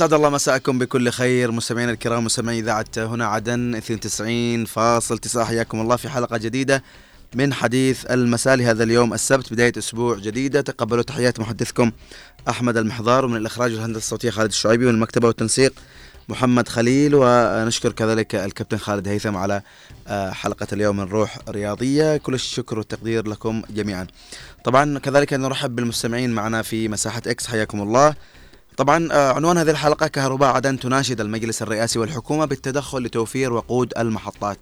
أسعد الله مساءكم بكل خير. مستمعينا الكرام مستمعي إذاعة هنا عدن 92.9 حياكم الله في حلقة جديدة من حديث المساء لهذا اليوم السبت بداية أسبوع جديدة. تقبلوا تحيات محدثكم أحمد المحضار ومن الإخراج والهندسة الصوتية خالد الشعيبي ومن المكتبة والتنسيق محمد خليل. ونشكر كذلك الكابتن خالد هيثم على آه، حلقة اليوم من روح رياضية. كل الشكر والتقدير لكم جميعا. طبعا كذلك نرحب بالمستمعين معنا في مساحة إكس. حياكم الله. طبعا آه، عنوان هذه الحلقة كهرباء عدن تناشد المجلس الرئاسي والحكومة بالتدخل لتوفير وقود المحطات.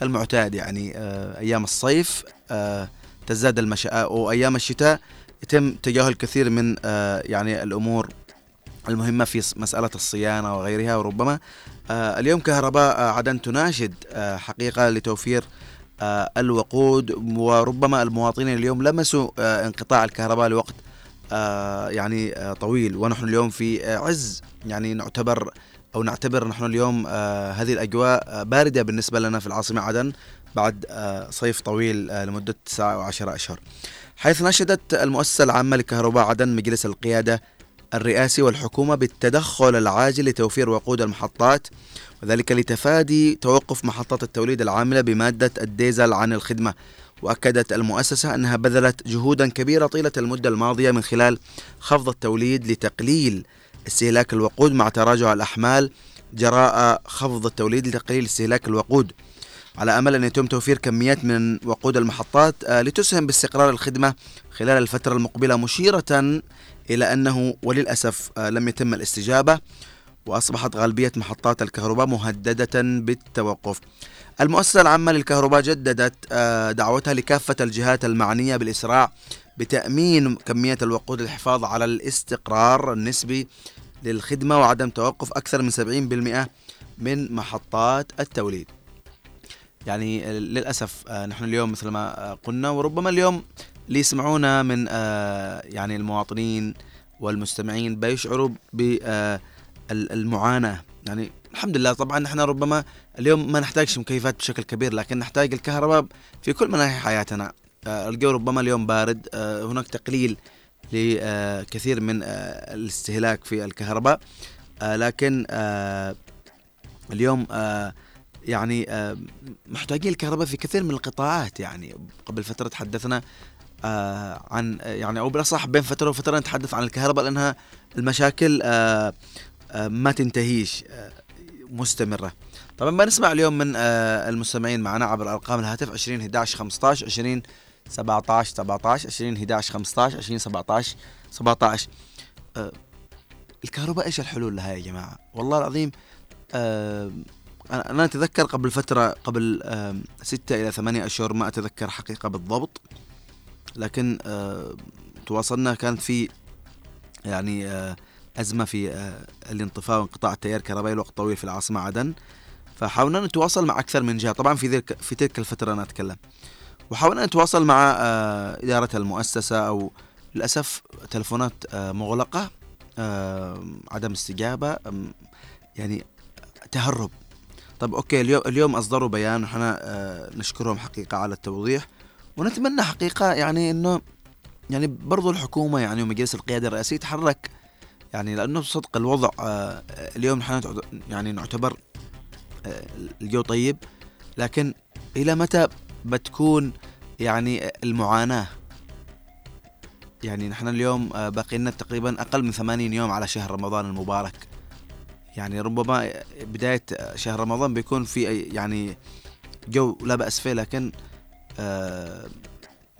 كالمعتاد يعني آه، أيام الصيف تزداد المشاء وأيام الشتاء. يتم تجاهل كثير من يعني الأمور المهمة في مسألة الصيانة وغيرها. وربما آه، اليوم كهرباء آه، عدن تناشد آه، حقيقة لتوفير الوقود. وربما المواطنين اليوم لمسوا انقطاع الكهرباء لوقت يعني طويل. ونحن اليوم في عز. يعني نعتبر أو نعتبر نحن اليوم هذه الأجواء باردة بالنسبة لنا في العاصمة عدن بعد صيف طويل لمدة تسعة وعشرة أشهر. حيث نشدت المؤسسة العامة لكهرباء عدن مجلس القيادة الرئاسي والحكومة بالتدخل العاجل لتوفير وقود المحطات وذلك لتفادي توقف محطات التوليد العاملة بمادة الديزل عن الخدمة. وأكدت المؤسسة أنها بذلت جهودا كبيرة طيلة المدة الماضية من خلال خفض التوليد لتقليل استهلاك الوقود مع تراجع الأحمال جراء خفض التوليد لتقليل استهلاك الوقود. على أمل أن يتم توفير كميات من وقود المحطات آه، لتسهم باستقرار الخدمة خلال الفترة المقبلة مشيرة إلى أنه وللأسف آه، لم يتم الاستجابة وأصبحت غالبية محطات الكهرباء مهددة بالتوقف. المؤسسة العامة للكهرباء جددت آه، دعوتها لكافة الجهات المعنية بالإسراع بتأمين كمية الوقود للحفاظ على الاستقرار النسبي للخدمة وعدم توقف أكثر من 70% من محطات التوليد. يعني للأسف آه، نحن اليوم مثل ما قلنا وربما اليوم اللي يسمعونا من آه، يعني المواطنين والمستمعين بيشعروا بالمعاناة آه، يعني الحمد لله طبعا إحنا ربما اليوم ما نحتاجش مكيفات بشكل كبير لكن نحتاج الكهرباء في كل مناحي حياتنا. آه، الجو ربما اليوم بارد. هناك تقليل لكثير من الاستهلاك في الكهرباء. لكن اليوم يعني محتاجين الكهرباء في كثير من القطاعات. يعني قبل فترة تحدثنا آه عن يعني أو بالأصح بين فترة وفترة نتحدث عن الكهرباء لأنها المشاكل آه آه ما تنتهيش آه مستمرة. طبعا بنسمع اليوم من آه المستمعين معنا عبر أرقام الهاتف 20 11 15 20 17 17 20 11 15 20 17 17 آه الكهرباء إيش الحلول لها يا جماعة؟ والله العظيم آه أنا أتذكر قبل فترة قبل آه ستة إلى ثمانية أشهر ما أتذكر حقيقة بالضبط. لكن تواصلنا كانت في يعني أزمة في الانطفاء وانقطاع التيار الكهربائي لوقت طويل في العاصمة عدن. فحاولنا نتواصل مع أكثر من جهة. طبعا في ذلك في تلك الفترة أنا أتكلم. وحاولنا نتواصل مع إدارة المؤسسة أو للأسف تلفونات مغلقة عدم استجابة يعني تهرب. طب أوكي اليوم اليوم أصدروا بيان ونحن نشكرهم حقيقة على التوضيح. ونتمنى حقيقة يعني إنه يعني برضو الحكومة يعني ومجلس القيادة الرئاسي يتحرك. يعني لأنه صدق الوضع آه، اليوم نحن يعني نعتبر آه، الجو طيب لكن إلى متى بتكون يعني المعاناة؟ يعني نحن اليوم آه، باقي لنا تقريبا أقل من 80 يوم على شهر رمضان المبارك. يعني ربما بداية شهر رمضان بيكون في يعني جو لا بأس فيه لكن آه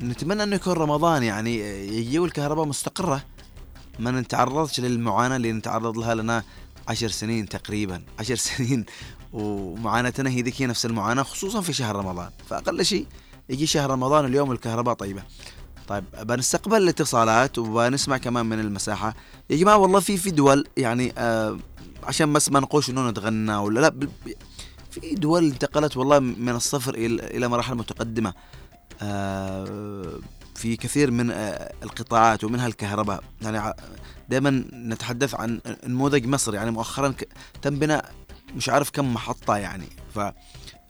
نتمنى أنه يكون رمضان يعني يجي والكهرباء مستقرة. ما نتعرضش للمعاناة اللي نتعرض لها لنا عشر سنين تقريبا. عشر سنين ومعاناتنا هي ذيك هي نفس المعاناة خصوصا في شهر رمضان. فأقل شيء يجي شهر رمضان اليوم الكهرباء طيبة. طيب بنستقبل الاتصالات وبنسمع كمان من المساحة. يا جماعة والله في في دول يعني آه عشان بس ما نقولش إنه نتغنى ولا لا في دول انتقلت والله من الصفر إلى مراحل متقدمة. آه، في كثير من آه، القطاعات ومنها الكهرباء. يعني دائما نتحدث عن نموذج مصر يعني مؤخرا تم بناء مش عارف كم محطة يعني. ف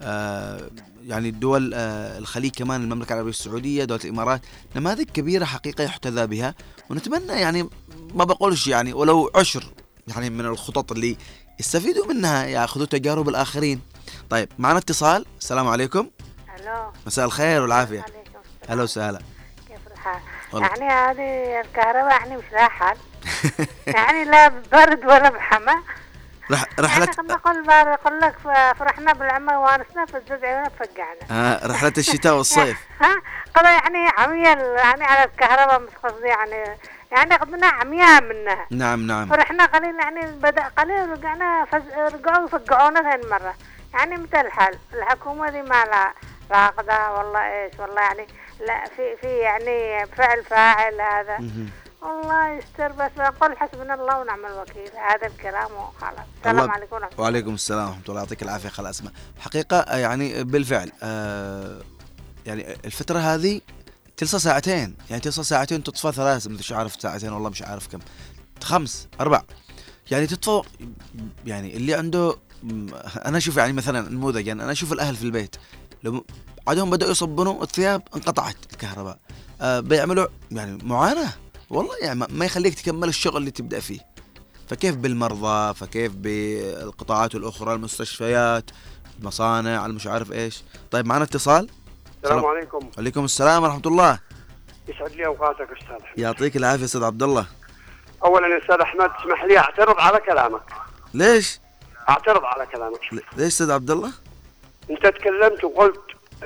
آه، يعني الدول الخليج كمان المملكة العربية السعودية دولة الإمارات نماذج كبيرة حقيقة يحتذى بها. ونتمنى يعني ما بقولش يعني ولو عشر يعني من الخطط اللي يستفيدوا منها ياخذوا تجارب الآخرين. طيب معنا اتصال. السلام عليكم. ألو. مساء الخير السلام. أهلا وسهلا. كيف الحال؟ يعني هذه الكهرباء يعني مش حل يعني لا برد ولا بحما رح يعني رحله خلنا نقول لك فرحنا بالعمى وانسنا فالزوج عيوننا فقعنا. آه رحلة الشتاء والصيف. ها؟ قضى يعني عمية يعني على الكهرباء مش قصدي يعني يعني قضينا عمياء منها. نعم نعم. فرحنا قليل يعني بدأ قليل رجعنا فز... رجعوا يفقعونا ثاني مرة. يعني متى الحل الحكومة دي ما لها راقدة والله إيش والله يعني لا في في يعني فعل فاعل هذا. مهم. والله يستر بس نقول حسبنا الله ونعم الوكيل. هذا الكلام وخلاص. السلام الله- عليكم ورحمة الله. وعليكم السلام ورحمة الله. يعطيك العافية خل اسمع حقيقة آه، يعني بالفعل آه يعني الفترة هذه تلصى ساعتين. يعني تلصى ساعتين تطفى ثلاث مش عارف ساعتين والله مش عارف كم. خمس أربع. يعني تطفى يعني اللي عنده أنا أشوف يعني مثلا نموذج يعني أنا أشوف الأهل في البيت. لو عادهم بدأوا يصبنوا الثياب انقطعت الكهرباء. آه بيعملوا يعني معاناة. والله يعني ما- يخليك تكمل الشغل اللي تبدأ فيه. فكيف بالمرضى فكيف بالقطاعات الأخرى المستشفيات المصانع المش عارف إيش. طيب معنا اتصال؟ السلام سلام. عليكم. عليكم السلام ورحمة الله. يسعد لي أوقاتك أستاذ. يعطيك العافية أستاذ عبد الله. اولا يا أستاذ أحمد اسمح لي أعترض على كلامك. ليش؟ أعترض على كلامك. ليش أستاذ عبد الله؟ أنت تكلمت وقلت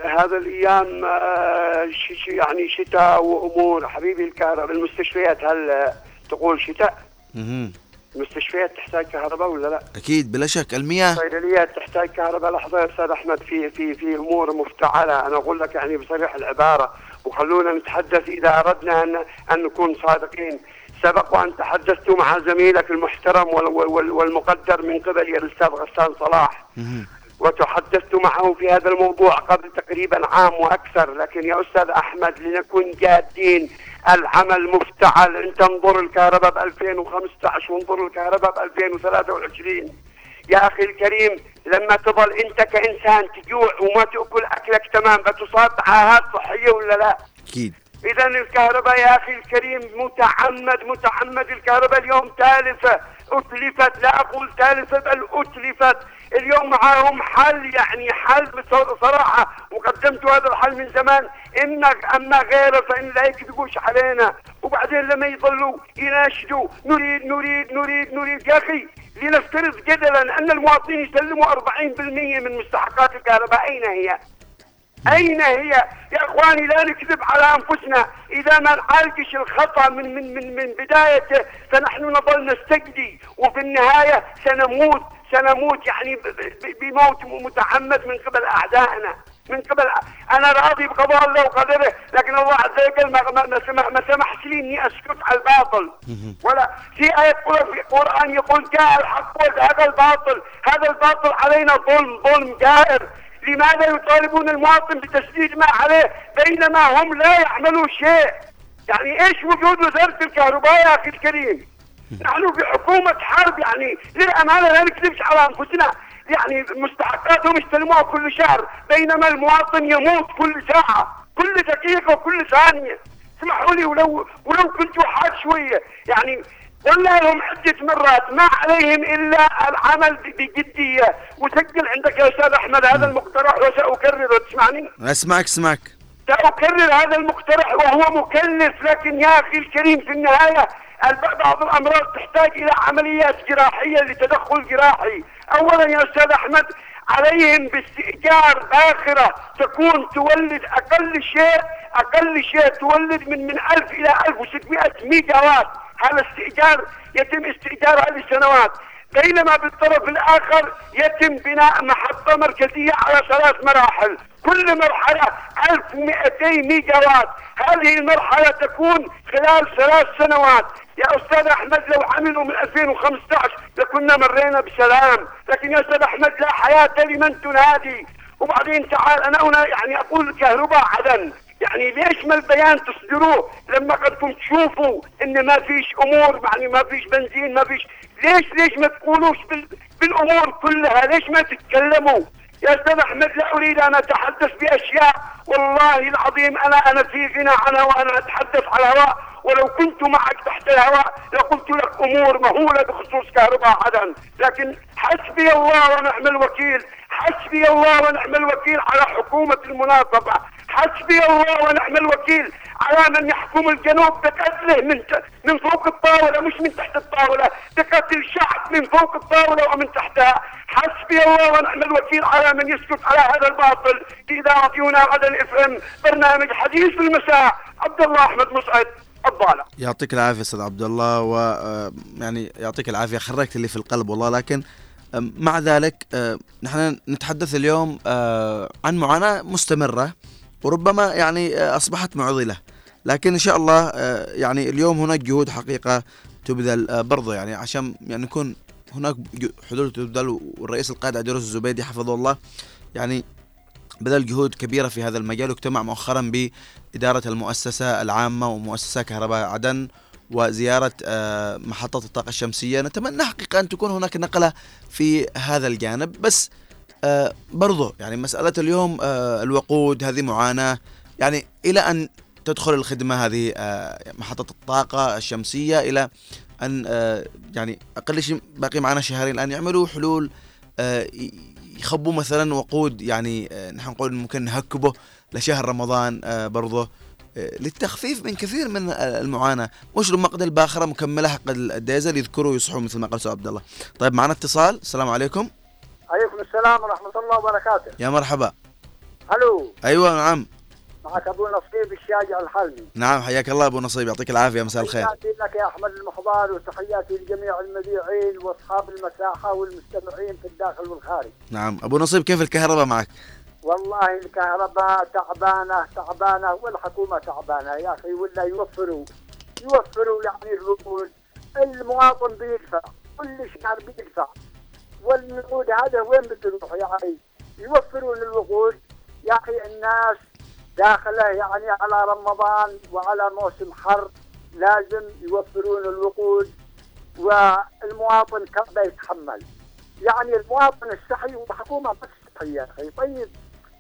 هذا الأيام آه، يعني شتاء وأمور حبيبي الكهرباء المستشفيات هل تقول شتاء مهم. المستشفيات تحتاج كهرباء ولا لا؟ أكيد بلا شك المياه الصيدليات تحتاج كهرباء لحظة يا أستاذ أحمد في في في أمور مفتعلة أنا أقول لك يعني بصريح العبارة وخلونا نتحدث إذا أردنا ان أن نكون صادقين سبق وأن تحدثت مع زميلك المحترم وال- وال- والمقدر من قبل الأستاذ غسان صلاح. وتحدثت معه في هذا الموضوع قبل تقريبا عام وأكثر لكن يا أستاذ أحمد لنكن جادين العمل مفتعل انت انظر الكهرباء ب 2015 وانظر الكهرباء ب 2023 يا أخي الكريم لما تظل أنت كإنسان تجوع وما تأكل أكلك تمام بتصاب بعاهات صحية ولا لا؟ أكيد. اذا الكهرباء يا أخي الكريم متعمد متعمد الكهرباء اليوم تالفة أتلفت لا أقول تالفة بل أتلفت. اليوم معاهم حل يعني حل بصر- صراحة وقدمت هذا الحل من زمان. اما أما غيره فإن لا يكذبوش علينا. وبعدين لما يظلوا يناشدوا نريد نريد نريد نريد. يا أخي لنفترض جدلا أن المواطنين يسلموا 40% من مستحقات الكهرباء. أين هي؟ أين هي؟ يا إخواني لا نكذب على أنفسنا. إذا ما نعالجش الخطأ من من من من بدايته فنحن نظل نستجدي وفي النهاية سنموت سنموت يعني بموت متعمد من قبل أعدائنا من قبل أنا راضي بقضاء الله وقدره لكن الله عز وجل ما ما سمح ما سمحش لي إني أسكت على الباطل. ولا في قرآن في القرآن يقول جاء الحق وزهق الباطل هذا الباطل علينا ظلم ظلم جائر. لماذا يطالبون المواطن بتسديد ما عليه؟ بينما هم لا يعملون شيء. يعني إيش وجود وزارة الكهرباء يا أخي الكريم؟ نحن في حكومة حرب يعني للأمانة لا نكذبش على أنفسنا. يعني مستحقاتهم يستلموها كل شهر بينما المواطن يموت كل ساعة كل دقيقة وكل ثانية. اسمحوا لي ولو ولو كنت حاد شوية. يعني قلنا لهم عدة مرات ما عليهم إلا العمل بجدية. وسجل عندك يا أستاذ أحمد هذا المقترح وسأكرره تسمعني؟ أسمعك أسمعك. سأكرر هذا المقترح وهو مكلف لكن يا أخي الكريم في النهاية بعض الأمراض تحتاج إلى عمليات جراحية لتدخل جراحي. أولا يا أستاذ أحمد عليهم باستئجار باخرة تكون تولد أقل شيء أقل شيء تولد من من 1000 إلى 1600 ميجا وات هذا استئجار يتم استئجارها لسنوات بينما بالطرف الآخر يتم بناء محطة مركزية على ثلاث مراحل. كل مرحلة 1200 ميجا وات هذه المرحلة تكون خلال ثلاث سنوات. يا أستاذ أحمد لو عملوا من 2015 لكنا مرينا بسلام. لكن يا أستاذ أحمد لا حياة لمن تنادي. وبعدين تعال أنا هنا يعني أقول الكهرباء عدن. يعني ليش ما البيان تصدروه لما قدكم تشوفوا إن ما فيش أمور؟ يعني ما فيش بنزين ما فيش. ليش ليش ما تقولوش بال بالأمور كلها؟ ليش ما تتكلموا؟ يا أستاذ أحمد لا أريد أن أتحدث بأشياء. والله العظيم أنا أنا في غنى عنها وأنا أتحدث على الهواء ولو كنت معك تحت الهواء لقلت لك أمور مهولة بخصوص كهرباء عدن. لكن حسبي الله ونعم الوكيل حسبي الله ونعم الوكيل على حكومة المناصفه حسبي الله ونعم الوكيل على من يحكم الجنوب بقتله من من فوق الطاولة مش من تحت الطاولة. بقتل شعب من فوق الطاولة ومن تحتها. حسبي الله ونعم الوكيل على من يسكت على هذا الباطل. في اذاعه يونا عدن إف إم برنامج حديث المساء. عبد الله أحمد مسعد. الضالة. يعطيك العافية أستاذ عبد الله و آه، يعني يعطيك العافية خرجت اللي في القلب والله لكن آه، مع ذلك آه، نحن نتحدث اليوم عن معاناة مستمرة وربما يعني أصبحت معضلة لكن إن شاء الله يعني اليوم هناك جهود حقيقة تبذل برضه يعني عشان يعني يكون هناك حلول تبذل والرئيس القائد عبد الزبيدي حفظه الله يعني بذل جهود كبيرة في هذا المجال واجتمع مؤخرا بإدارة المؤسسة العامة ومؤسسة كهرباء عدن وزيارة آه، محطة الطاقة الشمسية. نتمنى حقيقة أن تكون هناك نقلة في هذا الجانب. بس آه، برضو يعني مسألة اليوم آه، الوقود هذه معاناة. يعني إلى أن تدخل الخدمة هذه محطة الطاقة الشمسية إلى أن يعني أقل شيء باقي معنا شهرين الآن يعملوا حلول يخبوا مثلا وقود يعني آه، نحن نقول ممكن نهكبه لشهر رمضان آه، برضه آه، للتخفيف من كثير من المعاناة. مش مقد الباخرة مكملة حق الديزل يذكروا ويصحوا مثل ما قال عبد الله. طيب معنا اتصال. السلام عليكم. عليكم السلام ورحمة الله وبركاته. يا مرحبا. ألو أيوه نعم. معك أبو نصيب الشاجع الحلمي. نعم حياك الله أبو نصيب يعطيك العافية مساء الخير. تحياتي لك يا أحمد المحضار وتحياتي لجميع المذيعين وأصحاب المساحة والمستمعين في الداخل والخارج. نعم أبو نصيب كيف الكهرباء معك؟ والله الكهرباء تعبانة تعبانة والحكومة تعبانة يا أخي ولا يوفروا يوفروا يعني الوقود المواطن بيدفع كل شهر بيدفع. والنقود هذا وين بتروح يعني يوفرون الوقود. يا أخي الناس داخله يعني على رمضان وعلى موسم حر لازم يوفرون الوقود والمواطن كم يتحمل. يعني المواطن الصحي والحكومة بس تستحي يا أخي. طيب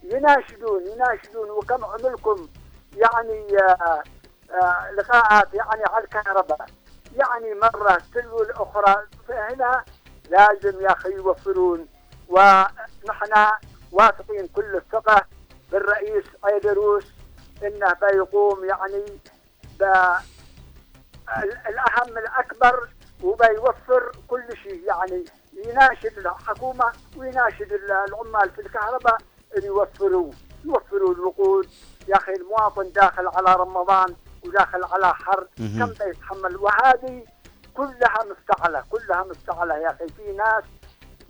يناشدون يناشدون. وكم عملكم يعني آه آه لقاءات يعني على الكهرباء. يعني مرة تلو الأخرى فهنا لازم يا أخي يوفرون. ونحن واثقين كل الثقة بالرئيس أيدروس إنه بيقوم يعني ب الأهم الأكبر وبيوفر كل شيء يعني يناشد الحكومة ويناشد العمال في الكهرباء إن يوفروا يوفروا الوقود. يا أخي المواطن داخل على رمضان وداخل على حر كم بيتحمل؟ وهذه كلها مفتعلة كلها مفتعلة يا أخي. في ناس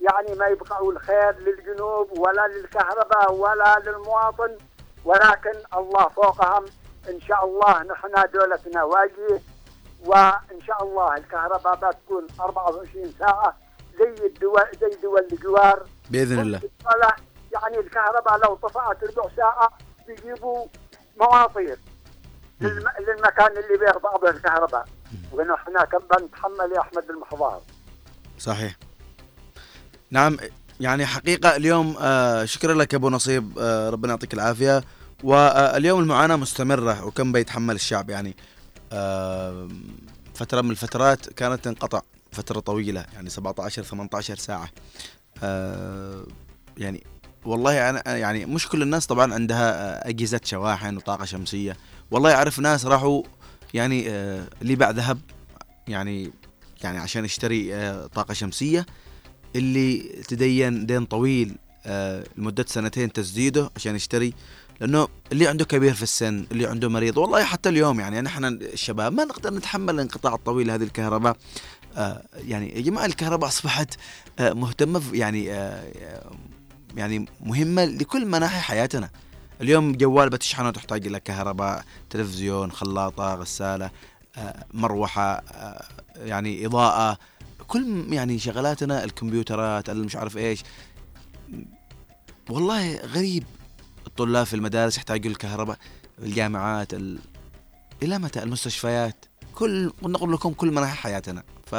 يعني ما يبقوا الخير للجنوب ولا للكهرباء ولا للمواطن ولكن الله فوقهم. إن شاء الله نحن دولتنا واجهة وإن شاء الله الكهرباء بتكون 24 ساعة زي الدول زي دول الجوار. بإذن الله. يعني الكهرباء لو طفأت ربع ساعة بيجيبوا مواطير للمكان اللي بيرفع به الكهرباء. ونحن كم بنتحمل يا أحمد المحضار صحيح. نعم يعني حقيقة اليوم آه شكرا لك أبو نصيب آه ربنا يعطيك العافية. واليوم المعاناة مستمرة وكم بيتحمل الشعب يعني. آه فترة من الفترات كانت تنقطع فترة طويلة يعني 17 18 ساعة. آه يعني والله أنا يعني مش كل الناس طبعا عندها أجهزة شواحن وطاقة شمسية. والله أعرف ناس راحوا يعني آه باع ذهب يعني يعني عشان يشتري آه طاقة شمسية. اللي تدين دين طويل آه لمدة سنتين تسديده عشان يشتري. لأنه اللي عنده كبير في السن اللي عنده مريض والله حتى اليوم يعني نحن الشباب ما نقدر نتحمل الانقطاع الطويل هذه الكهرباء. آه يعني يا جماعة الكهرباء أصبحت آه مهتمة يعني يعني مهمة لكل مناحي حياتنا. اليوم جوال بتشحنه تحتاج إلى كهرباء تلفزيون آه مروحة آه يعني إضاءة كل يعني شغلاتنا الكمبيوترات مش عارف إيش. والله غريب. الطلاب في المدارس يحتاجوا الكهرباء الجامعات ال... إلى متى؟ المستشفيات. كل نقول لكم كل مناحي حياتنا. ف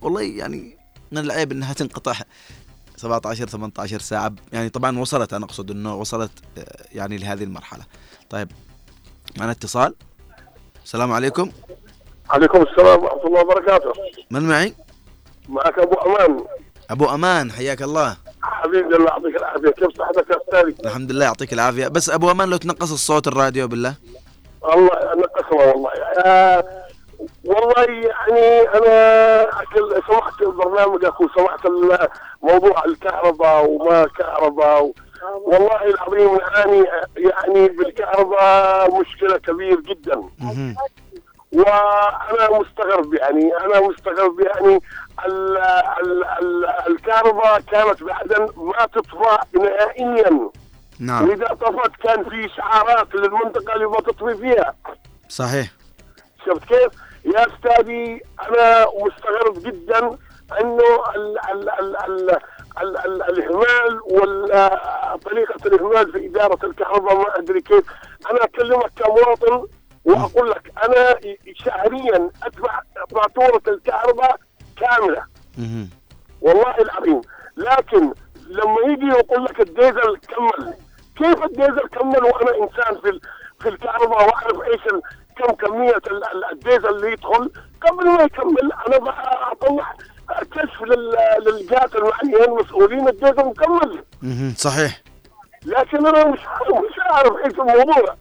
والله يعني من العيب إنها تنقطع 17 18 ساعة. يعني طبعا وصلت أنا أقصد إنه وصلت يعني لهذه المرحلة. طيب معنا اتصال. السلام عليكم. عليكم السلام ورحمة الله وبركاته. من معي؟ معك أبو أمان. أبو أمان حياك الله. حبيبي الله يعطيك العافية. كيف صحتك يا أستاذي الحمد لله يعطيك العافية. بس أبو أمان لو تنقص الصوت الراديو بالله. الله قسمة والله. آه والله يعني أنا أكل سمعت برنامجك وسمعت موضوع الكهرباء وما كهرباء و... والله العظيم يعني يعني بالكهرباء مشكلة كبير جدا. وأنا مستغرب يعني أنا مستغرب يعني ال ال ال الكهرباء كانت بعدا ما تطفى نهائيا. نعم. وإذا طفت كان في اشعارات للمنطقة اللي ما تطفي فيها. صحيح. شفت كيف؟ يا أستاذي أنا مستغرب جدا أنه ال ال ال ال ال ال الإهمال وطريقه الإهمال في إدارة الكهرباء ما أدري كيف. أنا أكلمك كمواطن وأقول لك أنا شهريا ادفع فاتوره الكهرباء كاملة. والله العظيم. لكن لما يجي يقول لك الديزل كمل. كيف الديزل كمل وأنا إنسان في في الكهرباء وأعرف إيش كم كمية ال- ال- الديزل اللي يدخل؟ قبل ما يكمل أنا أطلع كشف لل- للجهات المعنيين المسؤولين الديزل مكمل. صحيح. لكن أنا مش مش عارف إيش الموضوع.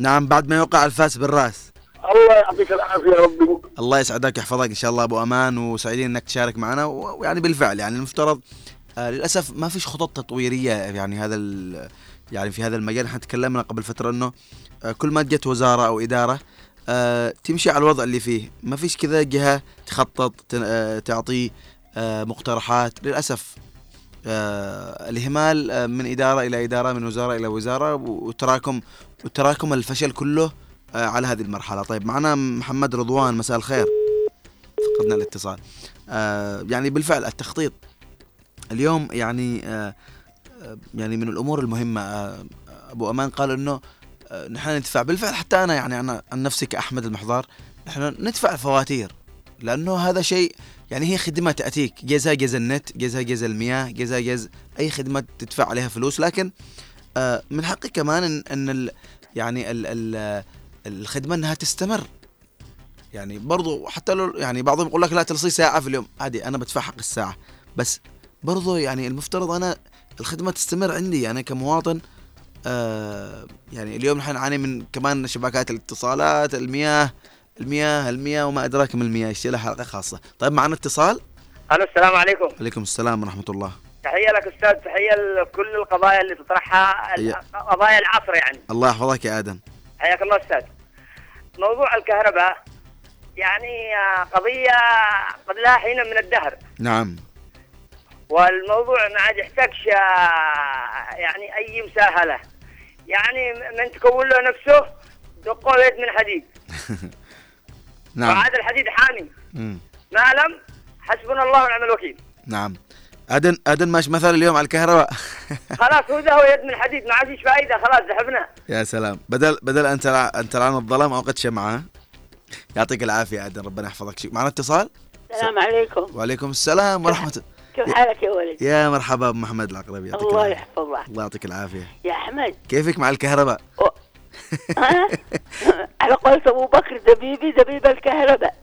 نعم بعد ما يوقع الفاس بالراس. الله يعطيك العافية يا ربي. الله يسعدك ويحفظك إن شاء الله. أبو أمان وسعيدين إنك تشارك معنا. ويعني بالفعل يعني المفترض آه للأسف ما فيش خطط تطويرية يعني هذا يعني في هذا المجال. إحنا تكلمنا قبل فترة إنه آه كل ما جت وزارة أو إدارة آه تمشي على الوضع اللي فيه. ما فيش كذا جهة تخطط آه تعطي آه مقترحات. للأسف آه الاهمال آه من إدارة إلى إدارة من وزارة إلى وزارة وتراكم وتراكم الفشل كله آه على هذه المرحلة. طيب معنا محمد رضوان مساء الخير. فقدنا الاتصال. يعني بالفعل التخطيط اليوم يعني يعني من الأمور المهمة. أبو أمان قال إنه نحن ندفع. بالفعل حتى أنا يعني أنا عن نفسي كأحمد المحضار نحن ندفع الفواتير لأنه هذا شيء يعني هي خدمة تأتيك. جزها جز النت جزها جز المياه جزها جز أي خدمة تدفع عليها فلوس. لكن آه من حقي كمان إن, إن ال يعني ال ال الخدمة إنها تستمر. يعني برضو حتى لو يعني بعضهم يقول لك لا تلصي ساعة في اليوم. عادي أنا بدفع حق الساعة. بس برضو يعني المفترض أنا الخدمة تستمر عندي. أنا كمواطن آه يعني اليوم نحن نعاني من كمان شبكات الاتصالات المياه المياه المياه وما أدراك من المياه يشتي لها حلقة خاصة؟ طيب معنا اتصال؟ ألو السلام عليكم. عليكم السلام ورحمة الله. تحية لك أستاذ تحية لكل القضايا اللي تطرحها. قضايا العصر يعني. الله يحفظك يا آدم. حياك الله أستاذ. موضوع الكهرباء يعني آه، قضية قد لها حين من الدهر. نعم. والموضوع ما عاد يحتاجش آه، يعني أي مساهلة. يعني من تكون له نفسه دقوا يد من حديد. نعم. وهذا الحديد حامي. مم. ما لم حسبنا الله ونعم الوكيل. نعم. ادن أدن ماش مثل اليوم على الكهرباء. خلاص هو ذا هو يد من حديد ما عاد فيش فائده خلاص ذهبنا. يا سلام. بدل بدل أن تلع... أن تلعن الظلام اوقد شمعة يعطيك العافية أدن ربنا يحفظك. معنا اتصال؟ السلام عليكم. وعليكم السلام ورحمة كيف حالك يا ولد؟ يا مرحبا أبو محمد العقربي يعطيك الله يحفظك. الله يعطيك العافية. يا أحمد. كيفك مع الكهرباء؟ على قولة أبو بكر دبيبي دبيب الكهرباء.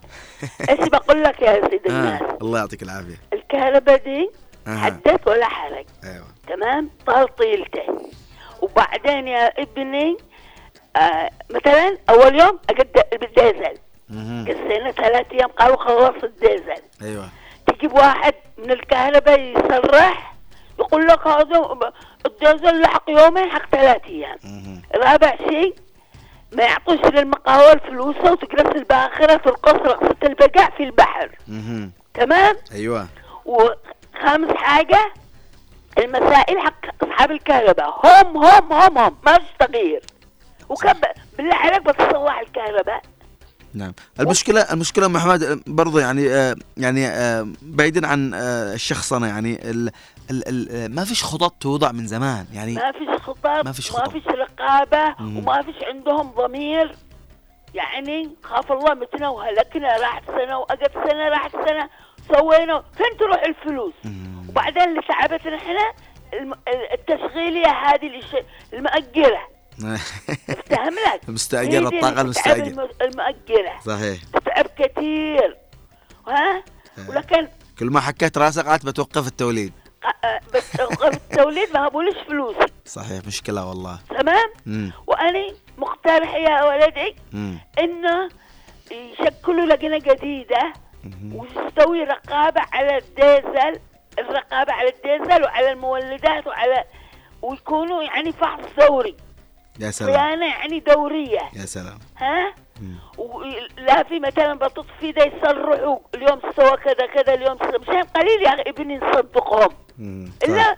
إيش بقول لك يا سيد الناس. آه. الله يعطيك العافية. الكهرباء دي آه. حدث ولا حرج؟ أيوه. تمام؟ طال طيلته وبعدين يا ابني آه مثلا أول يوم اقد بالديزل. قسينا ثلاث أيام قالوا خلص الديزل. أيوه. تجيب واحد من الكهرباء يصرح يقول لك هذا الديزل لحق يومين حق ثلاث أيام. رابع شيء ما يعطوش للمقاول فلوسه وتجلس الباخرة في القصر رقصة البقع في البحر. تمام؟ أيوه. وخامس حاجة المسائل حق أصحاب الكهرباء. هم هم هم هم ما فيش تغيير. وكب بالله عليك بتصلح الكهرباء. نعم. المشكلة المشكلة محمد برضو يعني آه يعني آه بعيدا عن آه الشخصنه يعني ال ال ما فيش خطط توضع من زمان يعني ما فيش خطاب ما فيش ما خطط. فيش رقابة مم. وما فيش عندهم ضمير. يعني خاف الله متنا وهلكنا راحت سنة وأجت سنة راحت سنة سوينا فين تروح الفلوس؟ وبعدين اللي تعبتنا إحنا التشغيلية هذه المأجلة افتهم لك دي الطاقة المستأجرة. تتعب الم- المؤجرة صحيح. تتعب كثير ها؟ ولكن كل ما حكيت راسك عاد بتوقف التوليد. بس التوليد ما بقولش فلوسي صحيح مشكلة والله. تمام؟ مم. وأنا مقترح يا ولدي. إنه يشكلوا لجنة جديدة مم. وتستوي رقابة على الديزل الرقابة على الديزل وعلى المولدات وعلى ويكونوا يعني فحص دوري. يا سلام. صيانة يعني دورية. يا سلام. ها؟ ولا في مثلا بتطفي ده يصرحوا اليوم سوى كذا كذا اليوم سوى مشان قليل يا ابني نصدقهم. الا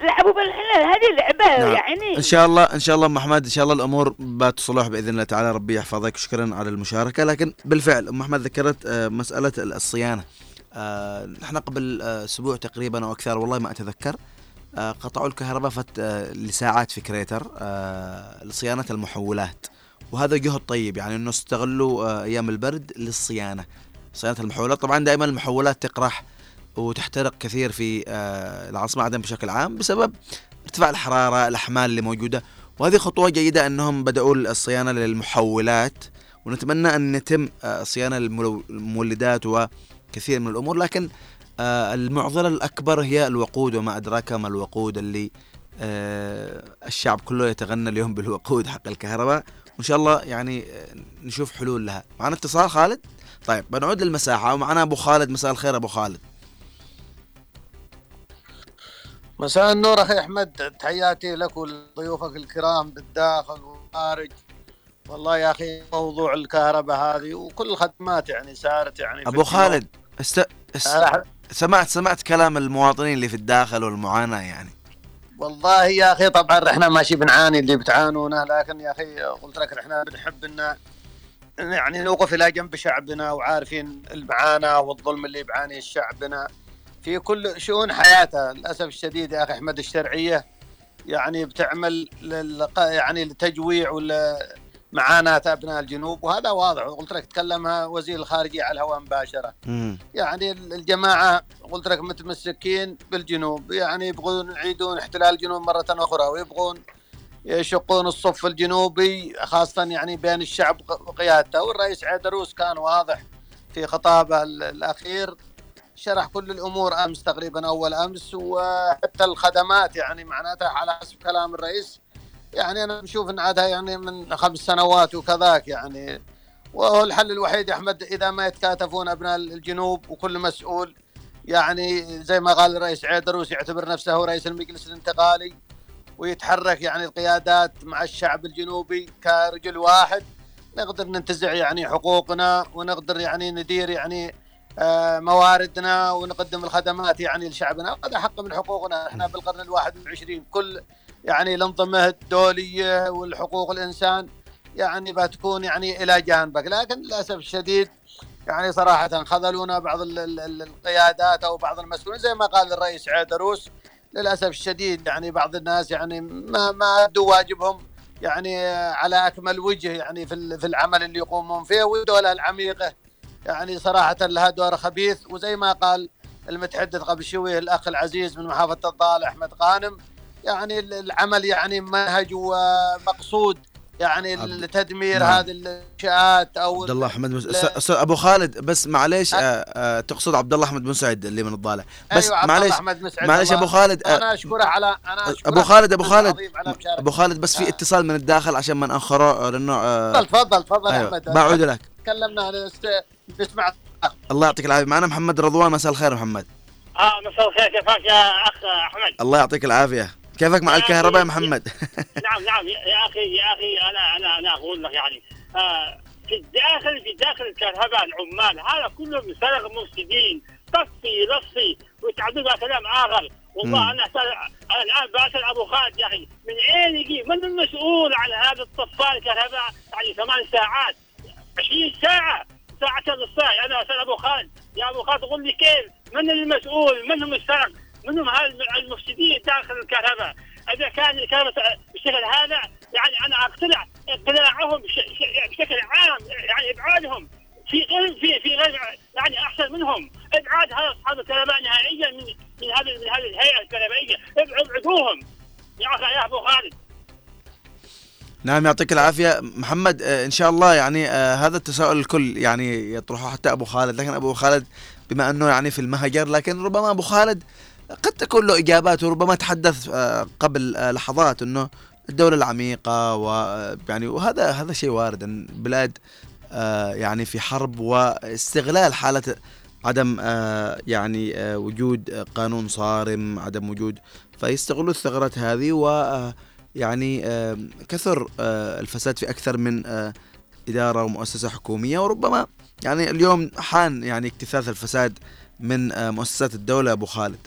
لعبوا بالحلال هذه لعبة نعم. يعني. إن شاء الله إن شاء الله أم أحمد إن شاء الله الأمور بتصلح بإذن الله تعالى ربي يحفظك شكرا على المشاركة. لكن بالفعل أم أحمد ذكرت آه، مسألة الصيانة. آه، نحن قبل آه، أسبوع تقريبا أو أكثر والله ما أتذكر قطعوا الكهرباء فت لساعات في كريتر لصيانة المحولات. وهذا جهد طيب يعني إنه استغلوا آه، أيام البرد للصيانة. صيانة المحولات طبعا دائما المحولات تقرح وتحترق كثير في آه، العاصمة عدن بشكل عام بسبب ارتفاع الحرارة الأحمال اللي موجودة. وهذه خطوة جيدة إنهم بدأوا الصيانة للمحولات ونتمنى أن يتم آه، صيانة المولدات وكثير من الأمور. لكن المعضلة الأكبر هي الوقود وما أدراك ما الوقود اللي الشعب كله يتغنى اليوم بالوقود حق الكهرباء. وإن شاء الله يعني نشوف حلول لها. معنا اتصال خالد؟ طيب بنعود للمساحة. ومعنا أبو خالد. مساء الخير أبو خالد. مساء النور أخي أحمد. تحياتي لك ولضيوفك الكرام بالداخل والخارج. والله يا أخي موضوع الكهرباء هذه وكل الخدمات يعني صارت يعني أبو. خالد است... است... أنا- سمعت سمعت كلام المواطنين اللي في الداخل والمعاناة يعني. والله يا أخي طبعا إحنا ماشي بنعاني اللي بتعانونه لكن يا أخي قلت لك إحنا بنحب إن يعني نوقف إلى جنب شعبنا وعارفين المعاناة والظلم اللي بيعانيه شعبنا في كل شؤون حياته. للأسف الشديد يا أخي أحمد الشرعية يعني بتعمل لل يعني لتجويع ولا معاناة أبناء الجنوب وهذا واضح. قلت لك تكلمها وزير الخارجية على الهواء مباشرة. مم. يعني الجماعة قلت لك متمسكين بالجنوب. يعني يبغون يعيدون احتلال الجنوب مرة أخرى ويبغون يشقون الصف الجنوبي خاصة يعني بين الشعب وقيادته والرئيس عيدروس كان واضح في خطابه ال- الأخير شرح كل الأمور أمس تقريبا أول أمس وحتى الخدمات يعني معناتها على حسب كلام الرئيس يعني أنا بشوف أن عادها يعني من خمس سنوات وكذاك يعني. وهو الحل الوحيد يا أحمد إذا ما يتكاتفون أبناء الجنوب وكل مسؤول يعني زي ما قال الرئيس عيدروس يعتبر نفسه رئيس المجلس الانتقالي ويتحرك يعني القيادات مع الشعب الجنوبي كرجل واحد. نقدر ننتزع يعني حقوقنا ونقدر يعني ندير يعني آه، مواردنا ونقدم الخدمات يعني لشعبنا. هذا حق من حقوقنا إحنا بالقرن الواحد والعشرين. كل يعني الانظمه الدولية والحقوق الإنسان يعني بتكون يعني إلى جانبك. لكن للأسف الشديد يعني صراحة خذلونا بعض ال- ال- ال- القيادات أو بعض المسؤولين زي ما قال الرئيس عيدروس. للأسف الشديد يعني بعض الناس يعني ما ما أدوا واجبهم يعني على أكمل وجه يعني في في العمل اللي يقومون فيه. والدولة العميقة يعني صراحة لها دور خبيث. وزي ما قال المتحدث قبل شوي الأخ العزيز من محافظة الضال أحمد قانم يعني ال- العمل يعني منهج ومقصود. يعني عبد- لتدمير نعم. هذه الانشاءات أو عبد الله أحمد أستاذ أبو خالد بس معليش آه؟ آه تقصد عبد الله أحمد مسعد اللي من الضالع بس أيوة عبد الله معليش معليش. أبو خالد آه أنا أشكره على أنا أشكره أبو خالد ابو على خالد. أبو خالد بس في آه. اتصال من الداخل عشان ما ناخره لأنه آه تفضل تفضل تفضل أيوه أحمد. بعود لك. تكلمنا نسمع الله يعطيك العافية. معنا محمد رضوان مساء الخير محمد. آه مساء الخير. كيفك يا أخ أحمد؟ الله يعطيك العافية. كيفك مع الكهرباء يا. محمد؟ نعم نعم يا أخي يا أخي أنا أنا أنا أقول لك يعني آه في الداخل في داخل الكهرباء العمال هذا كلهم سرق مفسدين طفي لصي ويتعدوا كلام آخر. والله مم. أنا أنا الآن بسال أبو خالد يا أخي من أين يجي؟ من المسؤول عن هذا الطفال الكهرباء؟ يعني ثمان ساعات 20 ساعة ساعة الصاع. أنا أسأل أبو خالد يا أبو خالد قل لي كيف؟ من المسؤول؟ من هم السرق من هم المفسدين داخل الكهرباء. إذا كان الكهرباء بالشكل هذا يعني أنا أقتنع اقتلاعهم بش- ش- بشكل عام يعني إبعادهم في غير في في غير يعني أحسن منهم. إبعاد هذا أصحاب الكهرباء نهائيا من من هذه من هذه الهيئة الكهربائية. ابع- ابعدوهم. يا أخي يا أبو خالد. نعم يعطيك العافية. محمد آه، إن شاء الله يعني آه، هذا التساؤل الكل يعني يطرحه حتى أبو خالد. لكن أبو خالد بما أنه يعني في المهجر لكن ربما أبو خالد قد تكون له إجابات وربما تحدث آه، قبل آه، لحظات إنه الدولة العميقة ويعني وهذا هذا شيء وارد إن بلاد آه، يعني في حرب واستغلال حالة عدم آه، يعني آه، وجود آه، قانون صارم عدم وجود فيستغلوا الثغرات هذه و آه، يعني آه، كثر آه، الفساد في أكثر من آه، إدارة ومؤسسة حكومية وربما يعني اليوم حان يعني اكتثاث الفساد من آه، مؤسسات الدولة أبو خالد.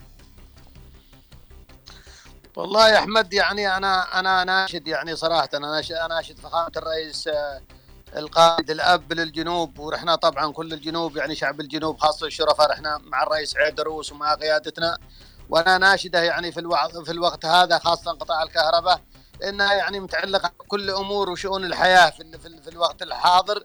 والله يا أحمد يعني أنا أنا ناشد يعني صراحة أنا ناش- اناشد فخامه الرئيس آه، القائد الأب للجنوب. ورحنا طبعا كل الجنوب يعني شعب الجنوب خاصة الشرفاء. رحنا مع الرئيس عيدروس ومع قيادتنا. وأنا ناشدة يعني في الوقت في الوقت هذا خاصة قطاع الكهرباء إنها يعني متعلقة بكل أمور وشؤون الحياة في في, في الوقت الحاضر.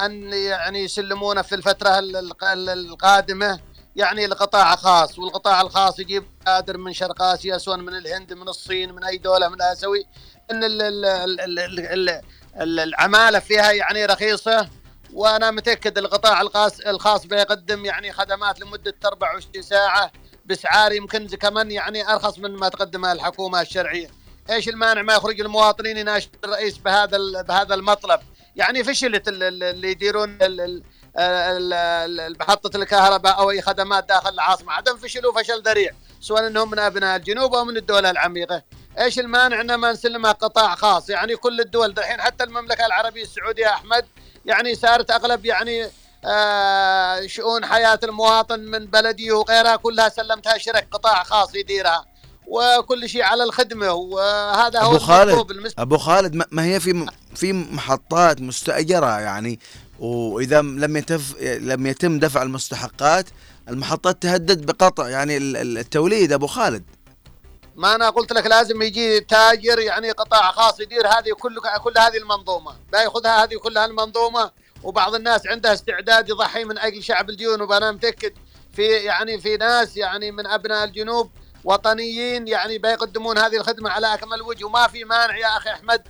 أن يعني يسلمونا في الفترة ال- ال- ال- القادمة. يعني القطاع خاص والقطاع الخاص يجيب كادر من شرق آسيا سواء من الهند من الصين من أي دولة من اسيوي إن الـ الـ الـ الـ الـ الـ الـ العمالة فيها يعني رخيصة وأنا متأكد القطاع الخاص الخاص بيقدم يعني خدمات لمدة 24 ساعة باسعار يمكن كمان يعني أرخص من ما تقدمها الحكومة الشرعية. إيش المانع ما يخرج المواطنين يناشد الرئيس بهذا بهذا المطلب؟ يعني فشلت اللي يديرون محطة الكهرباء أو أي خدمات داخل العاصمة. عدم فشلوا فشل ذريع. سواء أنهم من أبناء الجنوب أو من الدولة العميقة. إيش المانع أن ما نسلمها قطاع خاص؟ يعني كل الدول الحين حتى المملكة العربية السعودية يا أحمد يعني صارت أغلب يعني آه شؤون حياة المواطن من بلديه وغيرها كلها سلمتها شرك قطاع خاص يديرها. وكل شيء على الخدمة. وهذا هو أبو خالد المطلوب أبو خالد ما- ما هي في في محطات مستأجرة؟ يعني وإذا لم يتف لم يتم دفع المستحقات المحطات تهدد بقطع يعني ال- ال- التوليد. أبو خالد. ما أنا قلت لك لازم يجي تاجر يعني قطاع خاص يدير هذه كل كل هذه المنظومة. بيأخذها هذه كلها المنظومة وبعض الناس عندها استعداد يضحي من أجل شعب الجنوب. أنا متأكد في يعني في ناس يعني من أبناء الجنوب وطنيين يعني بيقدمون هذه الخدمة على أكمل وجه. وما في مانع يا أخي أحمد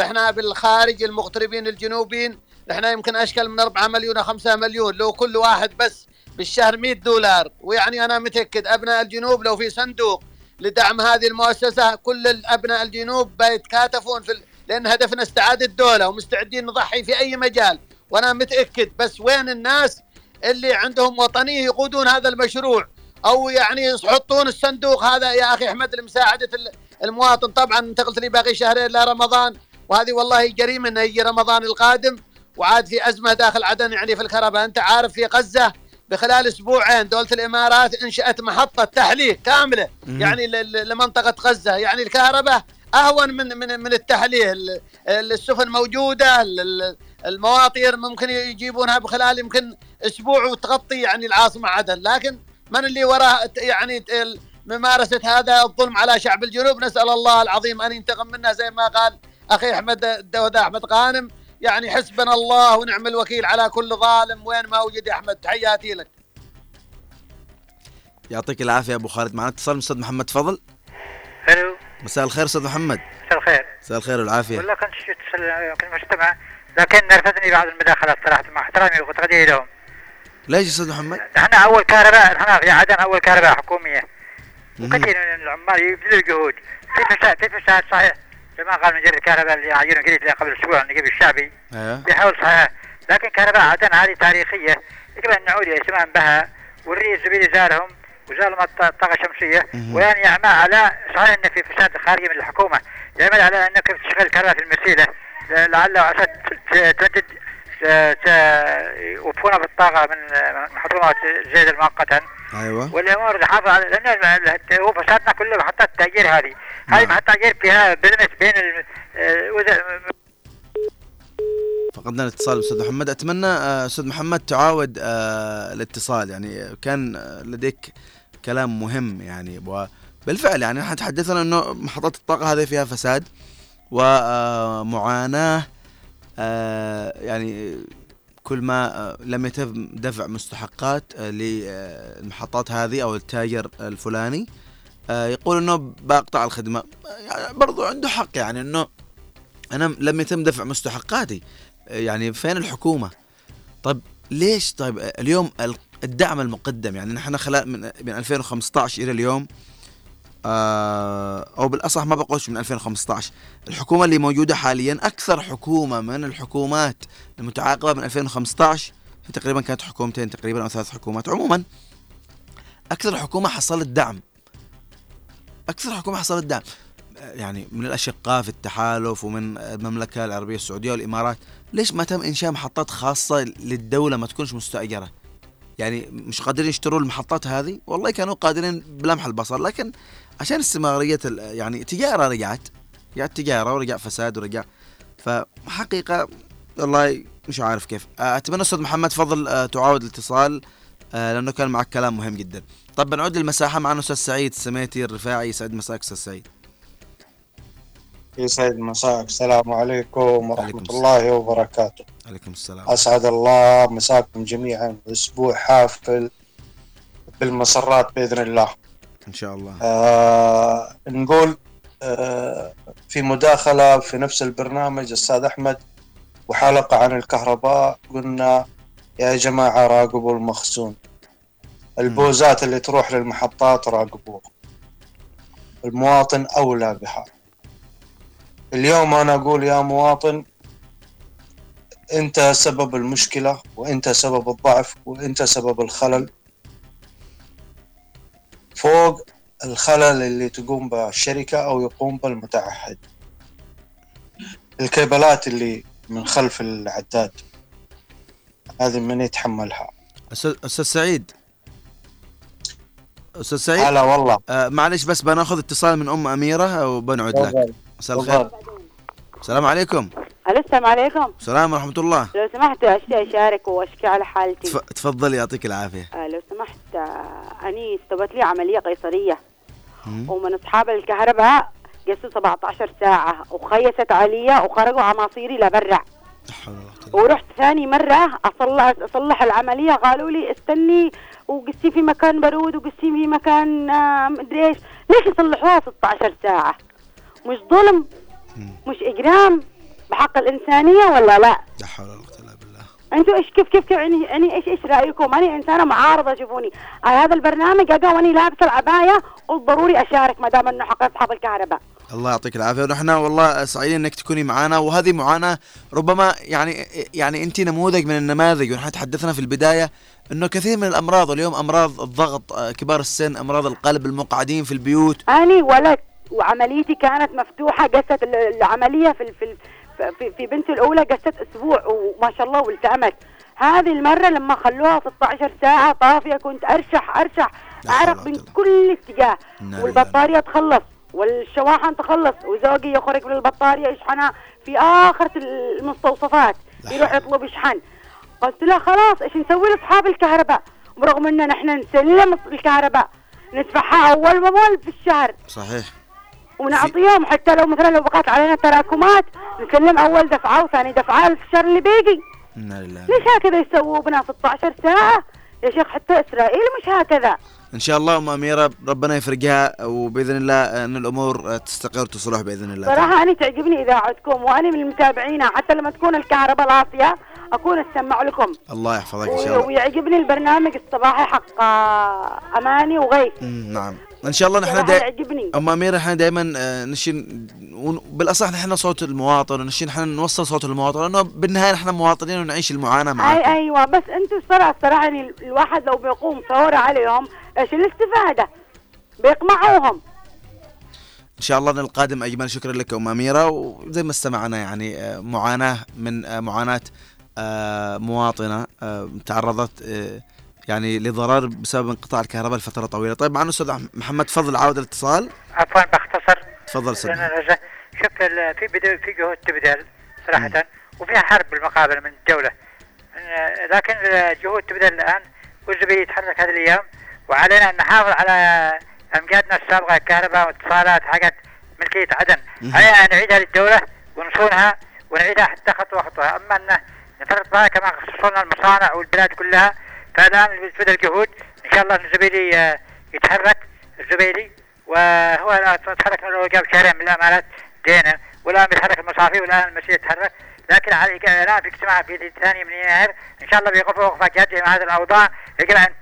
رحنا بالخارج المغتربين الجنوبيين رحنا يمكن أشكال من 4 مليون أو 5 مليون لو كل واحد بس بالشهر 100 دولار. ويعني أنا متأكد أبناء الجنوب لو في صندوق لدعم هذه المؤسسة كل الأبناء الجنوب بيتكاتفون في. لأن هدفنا استعادة الدولة ومستعدين نضحي في أي مجال. وأنا متأكد بس وين الناس اللي عندهم وطنية يقودون هذا المشروع؟ أو يعني يحطون الصندوق هذا؟ يا أخي أحمد لمساعدة ال- المواطن. طبعا انت قلت لي باقي شهرين لرمضان وهذه والله جريمة انه يجي رمضان القادم. وعاد في أزمة داخل عدن يعني في الكهرباء أنت عارف في غزة بخلال أسبوعين دولة الإمارات أنشأت محطة تحليه كاملة مم. يعني لمنطقة غزة. يعني الكهرباء أهون من من من التحليه ال- ال- السفن موجودة ال- ال- المواطير ممكن يجيبونها بخلال يمكن أسبوع وتغطي يعني العاصمة عدن. لكن من اللي وراء ت- يعني ممارسة هذا الظلم على شعب الجنوب؟ نسأل الله العظيم أن ينتقم منا زي ما قال أخي أحمد الدوده أحمد غانم. يعني حسبنا الله ونعم الوكيل على كل ظالم. وين ما وجد يا أحمد تحياتي لك. يعطيك العافية أبو خالد. معنا اتصال من أستاذ محمد فضل ألو. مساء الخير أستاذ محمد. مساء الخير. مساء الخير والعافية. والله كنت شفت في المجتمع لكن نرفزني بعض المداخلات صراحة مع احترامي وتقديري لهم. ليش أستاذ محمد؟ نحن أول كهرباء نحن في عدن أول كهرباء حكومية. وكثير من العمال يبذلوا جهود. في فساد في فساد صحيح؟ كما قال مدير الكهرباء اللي عينه قريت له قبل أسبوع النقيب الشعبي. أيوه بيحاول صحيح. لكن كهرباء عدن هذه تاريخية. يجب أن نعود إلى اهتمام بها. والرئيس الزبيدي زارهم وزارهم الط- الطاقة الشمسية. والان يعمل على صحيح ان في فساد خارجي من الحكومة. يعمل على إنه كيف تشغل الكهرباء في المسيله ل- لعله عشان ت- تمدد ت- ت- يوفون بالطاقة من حكومات زيد مؤقتا أيوه. والأمور تحافظ على لأن هو فسادنا كله محطات التأجير هذه. هذه نعم. محطات تأجير فيها بزنس بين ال- آه، فقدنا الاتصال أستاذ محمد. أتمنى آه، أستاذ محمد تعاود آه، الاتصال. يعني كان لديك كلام مهم يعني. وبالفعل يعني نحن تحدثنا إنه محطات الطاقة هذه فيها فساد ومعاناه يعني كل ما آه، لم يتم دفع مستحقات آه، للمحطات هذه أو التاجر الفلاني. آه، يقول إنه بقطع الخدمة. يعني برضو عنده حق يعني إنه أنا لم يتم دفع مستحقاتي. آه، يعني فين الحكومة؟ طيب ليش؟ طيب آه، اليوم ال- الدعم المقدم يعني نحن خلال من من 2015 إلى اليوم آه، أو بالأصح ما بقولش من 2015 الحكومة اللي موجودة حاليا أكثر حكومة من الحكومات المتعاقبة من 2015 في تقريبا كانت حكومتين تقريبا أو ثلاث حكومات. عموما أكثر حكومة حصلت دعم. أكثر حكومة حصلت دعم. آه، يعني من الأشقاء في التحالف ومن المملكة العربية السعودية والإمارات ليش ما تم إنشاء محطات خاصة للدولة ما تكونش مستأجرة؟ يعني مش قادرين يشتروا المحطات هذه؟ والله كانوا قادرين بلمح البصر لكن عشان استمرارية ال- يعني تجارة رجعت. رجعت تجارة ورجع فساد ورجع. فحقيقة والله مش عارف كيف. أتمنى أستاذ محمد تفضل آه، تعاود الاتصال لأنه كان معك كلام مهم جدا. طب بنعود للمساحة معنا أستاذ سعيد السميتي الرفاعي. يسعد مساك أستاذ سعيد. يسعد مساك. السلام عليكم ورحمة عليكم الله وبركاته. عليكم السلام. أسعد الله مساكم جميعا. أسبوع حافل بالمسرات بإذن الله. إن شاء الله. آه نقول آه في مداخلة في نفس البرنامج أستاذ أحمد وحلقة عن الكهرباء قلنا يا جماعة راقبوا المخزون. البوزات اللي تروح للمحطات راقبوها. المواطن أولى بها. اليوم أنا أقول يا مواطن أنت سبب المشكلة وأنت سبب الضعف وأنت سبب الخلل. فوق الخلل اللي تقوم به الشركة أو يقوم به المتعهد الكيبلات اللي من خلف العداد. هذه من يتحملها. أستاذ سعيد. أستاذ سعيد؟ هلا والله. آه معلش بس بناخذ اتصال من أم أميرة وبنعد لك. مساء الخير. السلام عليكم. السلام عليكم. السلام ورحمة الله. لو سمحت اشتي أشارك وأشكي على حالتي. تف... تفضل يعطيك العافية. آه لو سمحت آه أني استوت لي عملية قيصرية. مم. ومن أصحاب الكهرباء قسوا 17 ساعة وخيست علي وخرجوا عماصيري لبرع ورحت ثاني مرة أصلح أصلح العملية قالوا لي استني وقسي في مكان برود وقسي في مكان آه، مدري إيش. ليش يصلحوها 16 ساعة؟ مش ظلم؟ مم. مش إجرام؟ بحق الإنسانية ولا لا؟ لا حول ولا قوة إلا بالله. أنتوا إيش كيف كيف كيف يعني يعني إيش إيش رأيكم؟ أنا إنسانة معارضة شوفوني على هذا البرنامج اجا وأني لابسه العباية قلت ضروري أشارك ما دام أنه حق اصحاب الكهرباء. الله يعطيك العافية. ونحن والله سعيدين إنك تكوني معنا وهذه معاناة ربما يعني يعني انت نموذج من النماذج. ونحن تحدثنا في البداية إنه كثير من الأمراض اليوم أمراض الضغط آه، كبار السن أمراض القلب المقعدين في البيوت. أني ولد وعمليتي كانت مفتوحة ال- العملية في ال- في في, في بنتي الأولى قست أسبوع وما شاء الله والتأمت. هذه المرة لما خلوها 16 ساعة طافية كنت أرشح أرشح. لا حول اعرق ولا من. كل اتجاه. والبطارية تخلص والشواحن تخلص وزوجي يخرج من البطاريه يشحنها في آخر المستوصفات يروح. يطلب يشحن. قلت له خلاص إيش نسوي لأصحاب الكهرباء؟ برغم ان نحن نسلم الكهرباء ندفعها أول بأول في الشهر. صحيح. ونعطيهم حتى لو مثلا لو بقات علينا تراكمات نسلم أول دفعة وثاني دفعة في الشهر اللي لله. ليش هكذا يسووا بنا 16 ساعة. يا شيخ حتى إسرائيل مش هكذا. إن شاء الله أم أميرة ربنا يفرجها وبإذن الله إن الأمور تستقر وتصلح بإذن الله صراحة أنا تعجبني اذاعتكم وأنا من المتابعين حتى لما تكون الكهرباء لاصيه أكون أستمع لكم. الله يحفظك إن شاء الله. ويعجبني البرنامج الصباحي حق أماني وغيث نعم. إن شاء الله نحن صراحة دا... يعجبني. ام أميرة إحنا دائما نشي ون- بالأصح نحن صوت المواطن ونشي نحن نوصل صوت المواطن لأنه بالنهاية نحن مواطنين ونعيش المعاناة اي معاكم أيوه بس أنتم الصراحه الصراحة يعني الواحد لو بيقوم ثوره عليهم إيش الاستفادة؟ بيقمعوهم. إن شاء الله القادم أجمل. شكرا لك أم أميرة. وزي ما استمعنا يعني آه، معاناة من آه، معاناة آه، مواطنة تعرضت يعني لضرر بسبب انقطاع الكهرباء لفترة طويلة. طيب معنا أستاذ محمد فضل عوده الاتصال. عفوا بختصر تفضل أستاذ ال- في بدو في جهود تبذل صراحة وفيها حرب بالمقابل من الدولة. إن- لكن الجهود تبذل الآن والزبي يتحرك هذه الأيام وعلينا أن نحافظ على أمجادنا السابقة الكهرباء واتصالات حقت ملكية عدن. علينا أن نعيدها للدولة ونصونها ونعيدها حتى خطوة خطوة. أما أن نفرط بها كما خصصنا المصانع والبلاد كلها فالآن بتبذل الجهود إن شاء الله الزبيلي آه، يتحرك الزبيلي وهو الآن تحرك من جاب شهرين من الأمانات دينا والآن بيتحرك المصافي والآن المسير يتحرك لكن على الان في اجتماع في الثاني من يناير إن شاء الله بيقفوا وقفه جاده مع هذه الأوضاع يجب أن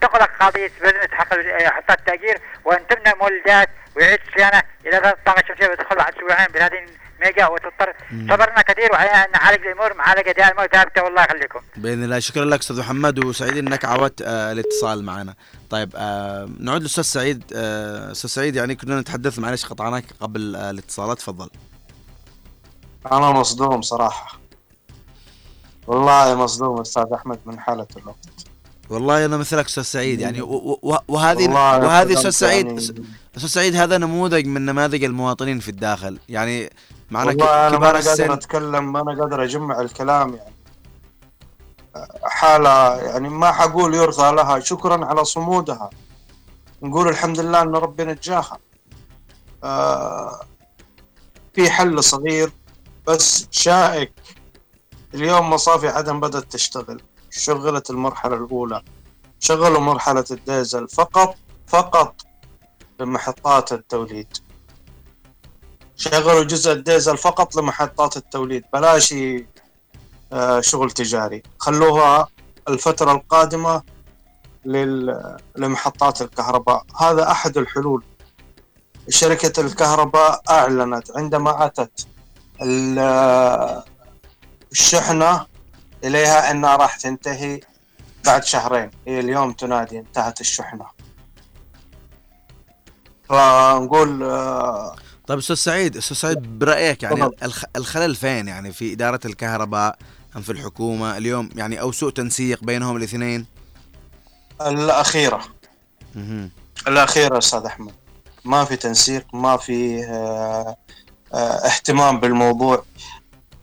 تغلق قضيه حق حق التأجير وأن تبنى مولدات ويعيد الصيانه إلى الطاقه الشمسيه وتدخل بعد أسبوعين بهذه ميجا وتضطر صبرنا كثير وعلينا أن نعالج الأمور معالجه دائمه وثابته والله يخليكم. بإذن الله. شكرا لك أستاذ محمد وسعيدين إنك عودت آه الاتصال معنا. طيب آه نعود للاستاذ سعيد. آه، أستاذ سعيد يعني كنا نتحدث معلش قطعناك قبل آه الاتصالات. تفضل. أنا مصدوم صراحة. والله مصدوم أستاذ أحمد من حالة الوقت. والله أنا مثلك أستاذ سعيد يعني وهذه وهذه أستاذ سعيد يعني- أستاذ سعيد هذا نموذج من نماذج المواطنين في الداخل. يعني معنا أنا ما كبار أنا قادر السن. أتكلم ما أنا قادر أجمع الكلام يعني. حالة يعني ما حقول يرثى لها. شكرا على صمودها. نقول الحمد لله إن ربي نجاها. آه في حل صغير بس شائك. اليوم مصافي عدن بدأت تشتغل. شغلت المرحلة الأولى. شغلوا مرحلة الديزل. فقط فقط لمحطات التوليد. شغلوا جزء الديزل فقط لمحطات التوليد. بلاش آه، شغل تجاري. خلوها الفترة القادمة لمحطات الكهرباء. هذا أحد الحلول. شركة الكهرباء أعلنت عندما أتت ال- الشحنة إليها أنها راح تنتهي بعد شهرين. هي اليوم تنادي انتهت الشحنة. فنقول آه، طيب أستاذ سعيد أستاذ سعيد برأيك يعني الخلل فين؟ يعني في إدارة الكهرباء أم في الحكومة؟ اليوم يعني أو سوء تنسيق بينهم الاثنين؟ الأخيرة. مهم. الأخيرة أستاذ أحمد. ما في تنسيق ما في آه، آه، اهتمام بالموضوع.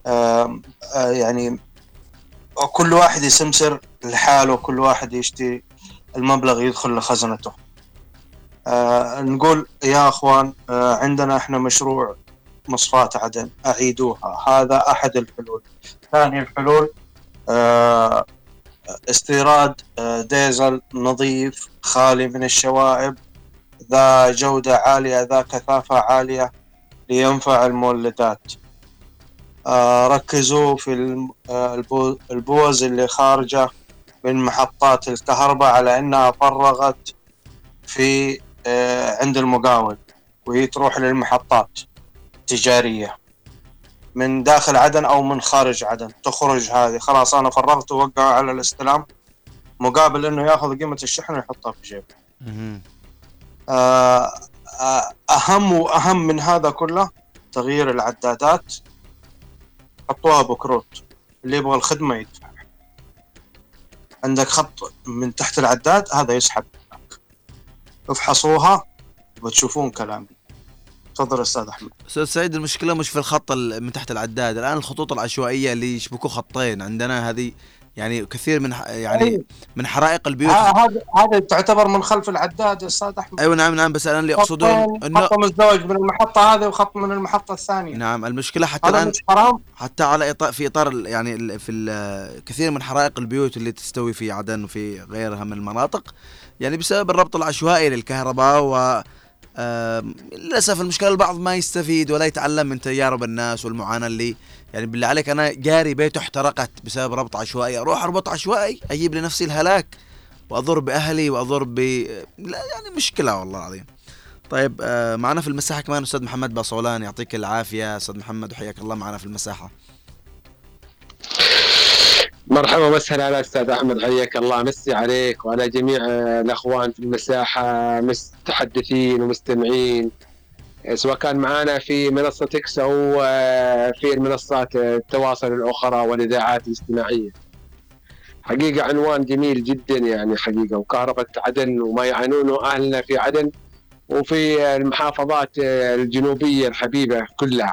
آه، آه، يعني كل واحد يسمسر لحاله كل واحد يشتي المبلغ يدخل لخزنته. آه، نقول يا أخوان آه، عندنا إحنا مشروع مصفاة عدن أعيدوها. هذا أحد الحلول. ثاني الحلول آه، استيراد ديزل نظيف خالي من الشوائب ذا جودة عالية ذا كثافة عالية لينفع المولدات. ركزوا في البوز اللي خارجة من محطات الكهرباء على أنها فرغت في عند المقاول وهي تروح للمحطات التجارية. من داخل عدن أو من خارج عدن تخرج هذه. خلاص أنا فرغت ووقع على الاستلام. مقابل أنه يأخذ قيمة الشحن ويحطها في جيبه. آه، آه، أهم وأهم من هذا كله تغيير العدادات. حطوها بكروت اللي يبغى الخدمة يدفع. عندك خط من تحت العداد هذا يسحب. افحصوها وتشوفون كلامي. تفضل أستاذ أحمد. أستاذ سعيد المشكلة مش في الخط ال- من تحت العداد. الآن الخطوط العشوائية اللي يشبكوا خطين؟ عندنا هذه يعني كثير من يعني أيوة. من حرائق البيوت. ها- هذا هذا تعتبر من خلف العداد يا أستاذ أحمد. أيوه نعم نعم بس الان اللي أقصده إنه خط مزدوج من المحطة هذه وخط من المحطة الثانية. نعم المشكلة حتى الآن مش حرام؟ حتى على إطار في إطار يعني في كثير من حرائق البيوت اللي تستوي في عدن وفي غيرها من المناطق يعني بسبب الربط العشوائي للكهرباء و للأسف المشكلة البعض ما يستفيد ولا يتعلم من تجارب الناس والمعاناة اللي يعني بالله عليك أنا جاري بيته احترقت بسبب ربط عشوائي. أروح أربط عشوائي أجيب لنفسي الهلاك وأضر بأهلي وأضر ب لا يعني مشكلة والله العظيم. طيب آه، معنا في المساحة كمان أستاذ محمد باصولان يعطيك العافية. أستاذ محمد وحياك الله معنا في المساحة. مرحبا وسهلا على أستاذ أحمد حياك الله. مسي عليك وعلى جميع آه، الأخوان في المساحة متحدثين ومستمعين. سواء كان معنا في منصة إكس أو آه، في المنصات آه، التواصل الأخرى والإذاعات الاجتماعية. حقيقة عنوان جميل جدا يعني حقيقة وكهرباء عدن وما يعانونه أهلنا في عدن وفي المحافظات آه، الجنوبية الحبيبة كلها.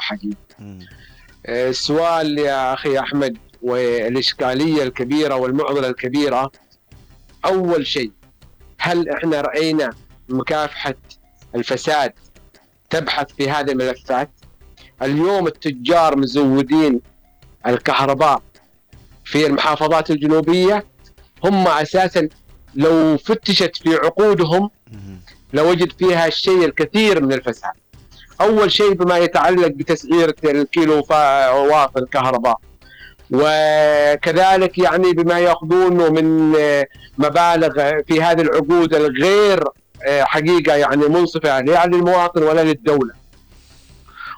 آه، السؤال يا أخي أحمد والإشكالية الكبيرة والمعضلة الكبيرة أول شيء هل إحنا رأينا مكافحة الفساد تبحث في هذه الملفات؟ اليوم التجار مزودين الكهرباء في المحافظات الجنوبية هم أساسا لو فتشت في عقودهم. لوجد فيها الشيء الكثير من الفساد. أول شيء بما يتعلق بتسعير الكيلو واط الكهرباء وكذلك يعني بما يأخذونه من آه، مبالغ في هذه العقود الغير حقيقة يعني منصفة لا للمواطن ولا للدولة.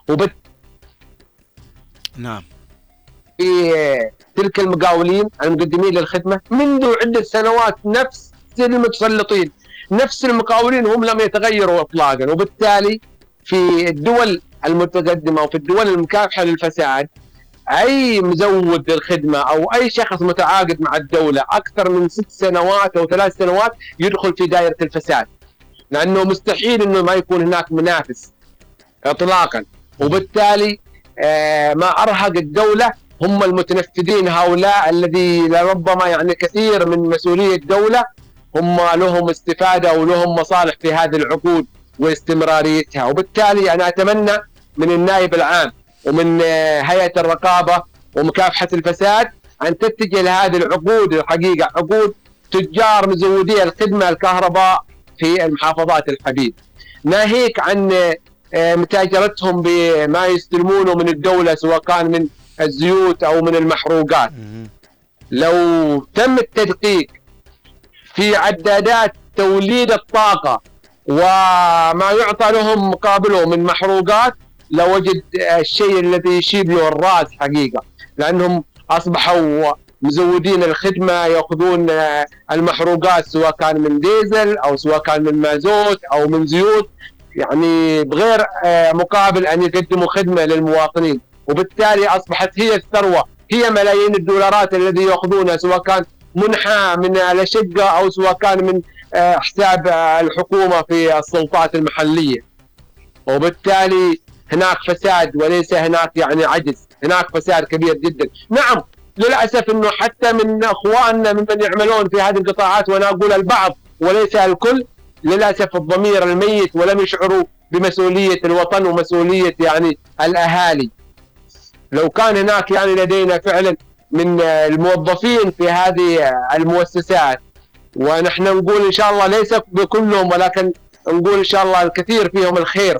وبالتالي نعم. في تلك المقاولين المقدمين للخدمة منذ عدة سنوات نفس المتسلطين نفس المقاولين هم لم يتغيروا اطلاقا. وبالتالي في الدول المتقدمة وفي الدول المكافحة للفساد أي مزود للخدمة أو أي شخص متعاقد مع الدولة أكثر من ست سنوات أو ثلاث سنوات يدخل في دائرة الفساد. لأنه مستحيل إنه ما يكون هناك منافس اطلاقا. وبالتالي آه، ما أرهق الدولة هم المتنفذين. هؤلاء الذي لربما يعني كثير من مسؤولي الدولة هم لهم استفادة ولهم مصالح في هذه العقود واستمراريتها. وبالتالي أنا أتمنى من النائب العام ومن آه، هيئة الرقابة ومكافحة الفساد أن تتجه لهذه العقود الحقيقة عقود تجار مزودي الخدمة الكهرباء في المحافظات الحبيب ناهيك عن آه، متاجرتهم بما يستلمونه من الدولة سواء كان من الزيوت أو من المحروقات. لو تم التدقيق في عدادات توليد الطاقة وما يعطى لهم مقابله من محروقات لوجد الشيء الذي يشيب له الراس حقيقة لأنهم أصبحوا مزودين الخدمة يأخذون آه، المحروقات سواء كان من ديزل أو سواء كان من مازوت أو من زيوت يعني بغير آه، مقابل أن يقدموا خدمة للمواطنين. وبالتالي أصبحت هي الثروة هي ملايين الدولارات الذي يأخذونها سواء كان منحى من الأشقة أو سواء كان من آه، حساب الحكومة في السلطات المحلية. وبالتالي هناك فساد وليس هناك يعني عجز هناك فساد كبير جدا. نعم للأسف إنه حتى من أخواننا ممن يعملون في هذه القطاعات وأنا أقول البعض وليس الكل للأسف الضمير الميت ولم يشعروا بمسؤولية الوطن ومسؤولية يعني الأهالي. لو كان هناك يعني لدينا فعلا من الموظفين في هذه المؤسسات ونحن نقول إن شاء الله ليس بكلهم ولكن نقول إن شاء الله الكثير فيهم الخير.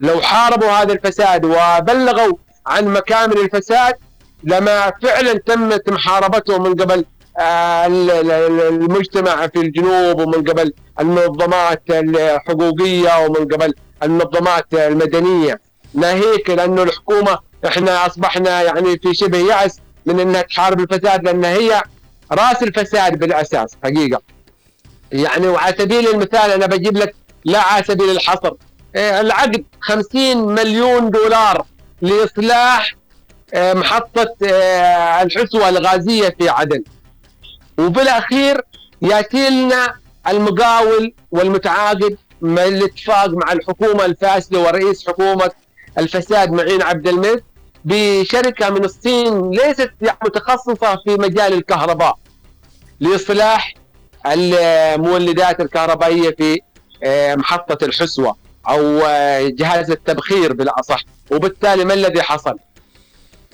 لو حاربوا هذا الفساد وبلغوا عن مكامن الفساد لما فعلا تمت محاربته من قبل آه، ال- ال- المجتمع في الجنوب ومن قبل المنظمات الحقوقية ومن قبل المنظمات المدنية. ناهيك لأنه الحكومة إحنا أصبحنا يعني في شبه يأس من إنها تحارب الفساد لأن هي رأس الفساد بالأساس حقيقة. يعني وعلى سبيل المثال أنا بجيب لك لا على سبيل الحصر إيه، العقد 50 مليون دولار لإصلاح آه، محطة آه، الحسوة الغازية في عدن وبالأخير ياتي لنا المقاول والمتعاقد مع الاتفاق مع الحكومة الفاسدة ورئيس حكومة الفساد معين عبد الملك بشركة من الصين ليست يعني متخصصة في مجال الكهرباء لإصلاح المولدات الكهربائية في آه، محطة الحسوة أو آه، جهاز التبخير بالأصح وبالتالي ما الذي حصل؟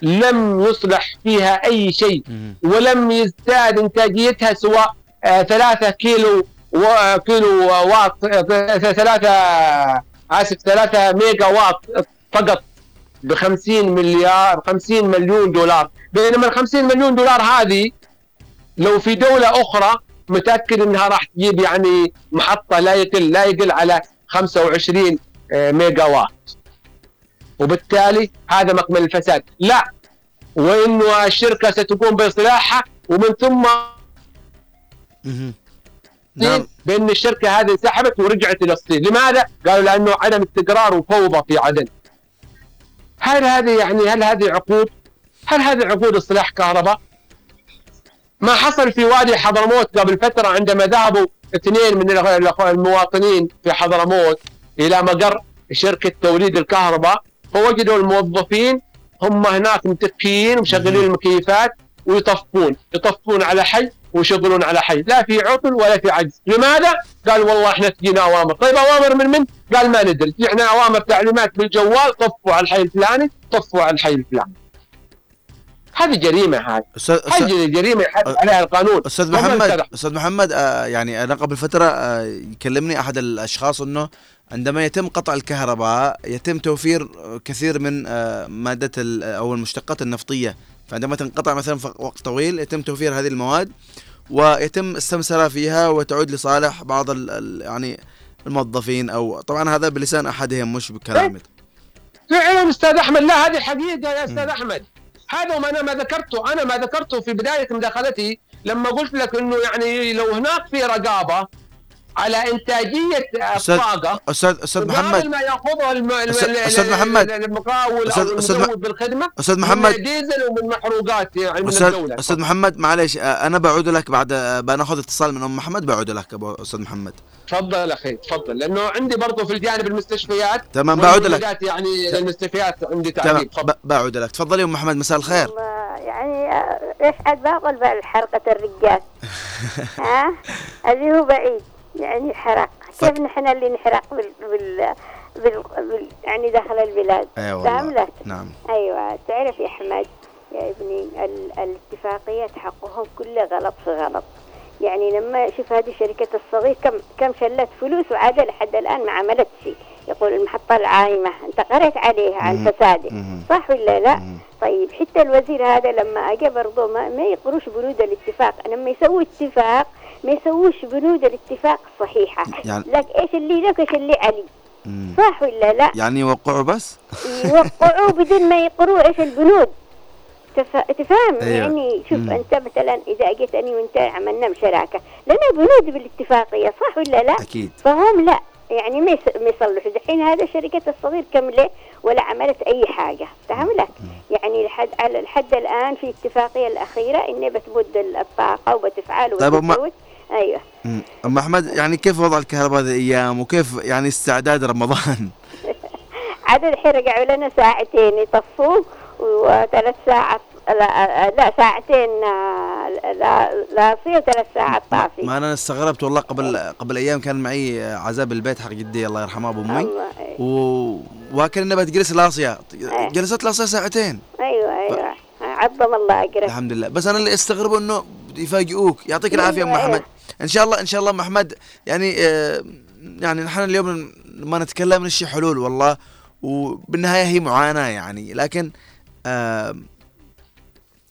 لم يصلح فيها أي شيء ولم يزداد إنتاجيتها سواء آه، ثلاثة كيلو و- كيلو واط ثلاثة آسف ثلاثة ميجا واط فقط ب 50 مليار 50 مليون دولار. بينما ال 50 مليون دولار هذه لو في دولة أخرى متأكد أنها راح تجيب يعني محطة لا يقل لا يقل على 25 آه، ميجا واط. وبالتالي هذا مكمن الفساد لا وإنه الشركة ستقوم باصلاحها ومن ثم نعم. بإن الشركة هذه انسحبت ورجعت إلى الصين، لماذا؟ قالوا لأنه عدم استقرار وفوضى في عدن. هل هذه يعني هل هذه عقود؟ هل هذه عقود اصلاح كهرباء؟ ما حصل في وادي حضرموت قبل فترة عندما ذهبوا اثنين من المواطنين في حضرموت إلى مقر شركة توليد الكهرباء فوجدوا الموظفين هم هناك متكيين ومشغلين المكيفات ويطفون يطفون على حي ويشغلون على حي. لا في عطل ولا في عجز. لماذا؟ قال والله إحنا تجينا أوامر. طيب أوامر من من؟ قال ما ندري. جينا أوامر تعليمات بالجوال طفوا على الحي الفلاني طفوا على الحي الفلاني. هذه جريمة هذه أستاذ- هذه جريمة يحاسب عليها القانون. أستاذ محمد. أستاذ محمد آه يعني أنا قبل فترة آه يكلمني أحد الأشخاص إنه عندما يتم قطع الكهرباء يتم توفير كثير من آه، مادة ال- أو المشتقات النفطية. فعندما تنقطع مثلا وقت طويل يتم توفير هذه المواد ويتم السمسرة فيها وتعود لصالح بعض ال يعني الموظفين أو طبعا هذا بلسان أحدهم مش بكلامي فعلا أستاذ أحمد لا هذه حقيقة يا أستاذ أحمد. هذا ما أنا ما ذكرته أنا ما ذكرته في بداية مداخلتي لما قلت لك إنه يعني لو هناك في رقابة على إنتاجية أستاذ الطاقه أستاذ أستاذ مقابل محمد. ما يأخذه الم... ال- محمد. المقاول أستاذ- أو أستاذ م- المزود بالخدمة أستاذ محمد. من ديزل ومن محروقات يعني من أستاذ الدولة. أستاذ محمد معلش أنا بعود لك بعد بناخذ اتصال من أم محمد بعود لك أبو أستاذ محمد. تفضل أخي تفضل. لأنه عندي برضه في الجانب المستشفيات تمام، بعود لك. يعني المستشفيات عندي تمام تعليق تفضل. ب- بعود لك. تفضلي أم محمد مساء الخير. والله يعني إيش عاد باقول بقى حرقة الرجال. ها؟ اللي هو بعيد. يعني الحرق كيف نحن اللي نحرق بال, بال... بال... بال... يعني داخل البلاد؟ أيوة لك نعم. أيوه. تعرف يا أحمد يا ابني ال... الاتفاقيات حقهم كله غلط في غلط. يعني لما شوف هذه الشركة الصغير كم كم شلت فلوس وعاد لحد الآن ما عملت شيء. يقول المحطة العايمة أنت قريت عليها عن. فساده مهم. صح ولا لا؟ طيب حتى الوزير هذا لما اجى برضه ما, ما يقروش بنود الاتفاق. لما يسوي اتفاق ما يسووش بنود الاتفاق الصحيحة. يعني- لك إيش اللي لك إيش اللي علي. مم. صح ولا لا؟ يعني يوقعوا بس؟ يوقعوه بدون ما يقروا إيش البنود. تف- تفهم؟ أيوة. يعني شوف مم. أنت مثلا إذا أجيت اني وأنت عملنا شراكه لنا بنود بالاتفاقية صح ولا لا؟ أكيد. فهم لا. يعني ما يصلحوا دحين هذا الشركة الصغير كملة ولا عملت أي حاجة. فهم لك يعني لحد على لحد الآن في اتفاقية الأخيرة إنه بتمد الطاقة وبتفعل طيب مم. أم أحمد يعني كيف وضع الكهرباء هذه الأيام؟ وكيف يعني استعداد رمضان؟ عاد الحين رجعوا لنا ساعتين يطفوا وثلاث ساعات لا, لا ساعتين آه، لا لاصي وثلاث ساعات طافي. ما أنا استغربت والله قبل قبل أيام كان معي عزاء بالبيت حق جدي الله يرحمها أبو أمي. الله و... وكان إنها بتجلس لاصية إيه. جلست لاصية ساعتين. أيوه أيوه. عظم الله أجره الحمد لله. بس أنا اللي أستغربه إنه يفاجئوك. يعطيك العافية أم أيوة، أحمد. أيوة. إن شاء الله إن شاء الله ام احمد يعني آه يعني نحن اليوم ما نتكلم نشي حلول والله وبالنهاية هي معاناة يعني لكن آه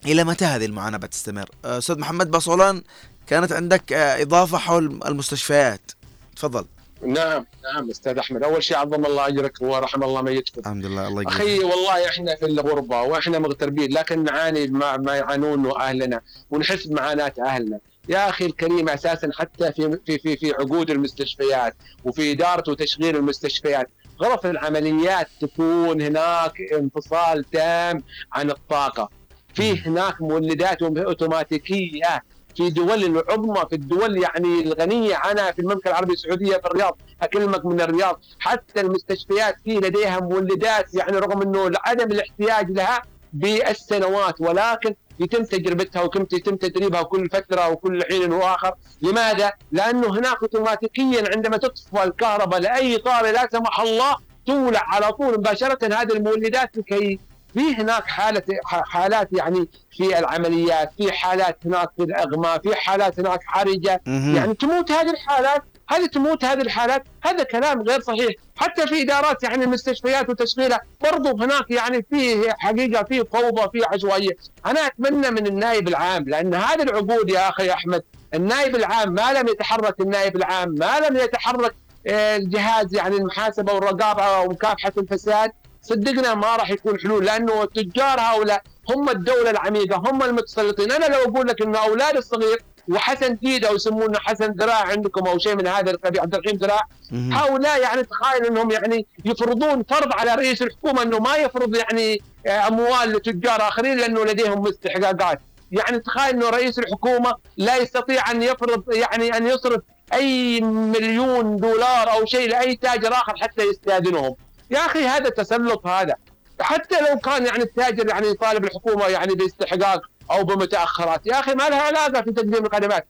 إلى متى هذه المعاناة بتستمر؟ آه، أستاذ محمد باصولان كانت عندك إضافة حول المستشفيات. تفضل. نعم نعم أستاذ أحمد. أول شيء عظم الله أجرك ورحم الله ميتكم الحمد لله الله يقويك أخي والله إحنا في الغربة وإحنا مغتربين لكن نعاني ما, ما يعانونه أهلنا ونحس بمعاناه أهلنا. يا أخي الكريم أساسا حتى في في في, في عقود المستشفيات وفي إدارة وتشغيل المستشفيات غرف العمليات تكون هناك انفصال تام عن الطاقة. في هناك مولدات أوتوماتيكية في دول العظمى في الدول يعني الغنية عنها في المملكة العربية السعودية في الرياض. أكلمك من الرياض. حتى المستشفيات في لديها مولدات يعني رغم إنه عدم الاحتياج لها بالسنوات ولكن يتم تجربتها ويتم تدريبها كل فترة وكل حين واخر، لماذا؟ لأنه هناك اوتوماتيكيا عندما تطفى الكهرباء لأي طارئ لا سمح الله تولع على طول مباشرة هذه المولدات لكي في هناك حالة حالات يعني في العمليات في حالات هناك في الأغماء في حالات هناك حرجة مهم. يعني تموت هذه الحالات هذه تموت هذه الحالات؟ هذا كلام غير صحيح. حتى في إدارات يعني المستشفيات وتشغيلها برضو هناك يعني في حقيقة في فوضى في عشوائية. أنا أتمنى من النائب العام لأن هذه العقود يا أخي أحمد النائب العام ما لم يتحرك النائب العام ما لم يتحرك آه، الجهاز يعني المحاسبة والرقابة ومكافحة الفساد. صدقنا ما راح يكون حلول لأنه التجار هؤلاء هم الدولة العميقة هم المتسلطين. أنا لو أقول لك انه أولاد الصغير وحسن ديد أو يسمونه حسن ذراع عندكم أو شيء من هذا القبيل عبد الرحيم ذراع. هؤلاء يعني تخيل إنهم يعني يفرضون فرض على رئيس الحكومة إنه ما يفرض يعني آه، أموال لتجار آخرين لأنه لديهم استحقاقات. يعني تخيل إنه رئيس الحكومة لا يستطيع أن يفرض يعني أن يصرف أي مليون دولار أو شيء لأي تاجر آخر حتى يستأذنهم. يا أخي هذا تسلط هذا. حتى لو كان يعني التاجر يعني يطالب الحكومة يعني باستحقاق أو بمتأخرات يا أخي ما لها علاقة في تقديم الخدمات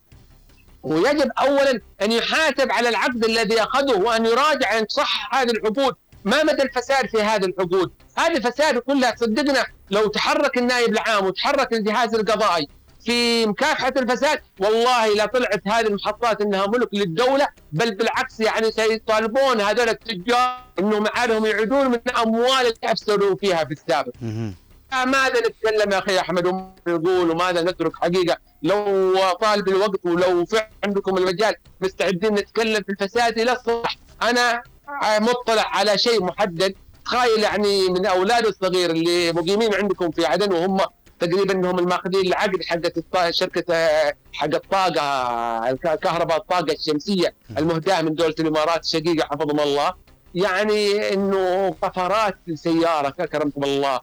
ويجب اولا أن يحاسب على العقد الذي اخذه وأن يراجع ان صح هذه العقود ما مدى الفساد في هذه العقود؟ هذه فساد كلها صدقنا لو تحرك النائب العام وتحرك الجهاز القضائي في مكافحة الفساد والله لا طلعت هذه المحطات إنها ملك للدولة بل بالعكس يعني سيطالبون هذول التجار إنهم عليهم يعيدون من أموال اللي افسدوا فيها في السابق. ماذا نتكلم يا أخي أحمد وما نقول وماذا نترك حقيقة. لو طال بالوقت ولو فعلا عندكم المجال مستعدين نتكلم في الفساد إلى الصبح أنا مطلع على شيء محدد. تخيل يعني من اولاده الصغير اللي مقيمين عندكم في عدن وهم تقريبا انهم الماخذين العقد الط- شركة آه، حق الطاقة الك- كهرباء الطاقة الشمسية المهداة من دولة الإمارات الشقيقة حفظهم الله. يعني إنه كفرات سيارة كرمكم الله.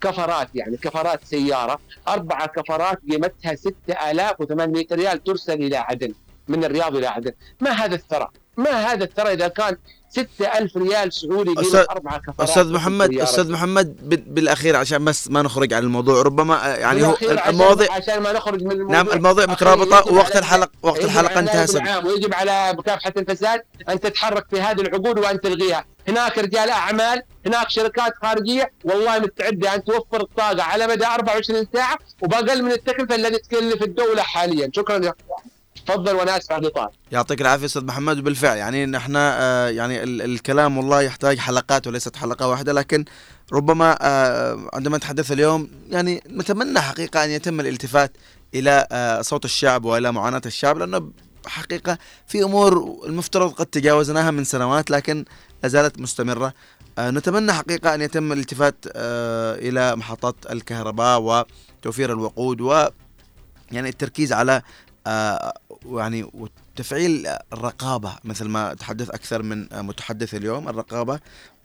كفرات يعني كفرات سيارة. أربعة كفرات قيمتها 6800 ريال ترسل إلى عدن من الرياض إلى عدن. ما هذا الثراء؟ ما هذا الثراء إذا كان 6000 ريال سعودي أستاذ- أربعة كفرات أستاذ محمد. أستاذ محمد بال- بالأخير عشان بس ما نخرج عن الموضوع ربما يعني هو بالأخير المواضيع عشان ما نخرج من الموضوع. نعم المواضيع يجب ووقت الحلقة وقت على انتهى ويجب على مكافحة الفساد أن تتحرك في هذه العقود وان تلغيها، هناك رجال أعمال، هناك شركات خارجية والله مستعدة أن توفر الطاقة على مدى 24 ساعة وبأقل من التكلفة التي تكلف الدولة حاليا، شكرا يا تفضل وأنا اسف على الاطاله. يعطيك العافية أستاذ محمد وبالفعل يعني نحن آه، يعني ال- الكلام والله يحتاج حلقات وليست حلقة واحدة لكن ربما آه، عندما نتحدث اليوم يعني نتمنى حقيقة أن يتم الالتفات إلى آه، صوت الشعب وإلى معاناة الشعب لأنه حقيقة في أمور المفترض قد تجاوزناها من سنوات لكن لا زالت مستمرة نتمنى حقيقة أن يتم الالتفات إلى محطات الكهرباء وتوفير الوقود و يعني التركيز على آه، يعني وتفعيل الرقابة مثل ما تحدث أكثر من متحدث اليوم الرقابة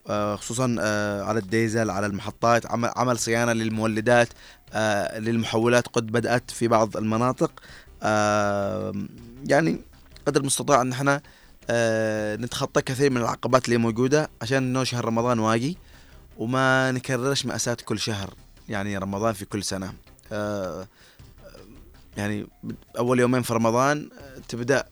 آه، خصوصا آه، على الديزل على المحطات عمل, صيانة للمولدات آه، للمحولات قد بدأت في بعض المناطق. يعني قدر المستطاع أن إحنا نتخطى كثير من العقبات اللي موجودة عشان إنه شهر رمضان واقي وما نكررش مأساة كل شهر يعني رمضان في كل سنة. آه، يعني أول يومين في رمضان آه، تبدأ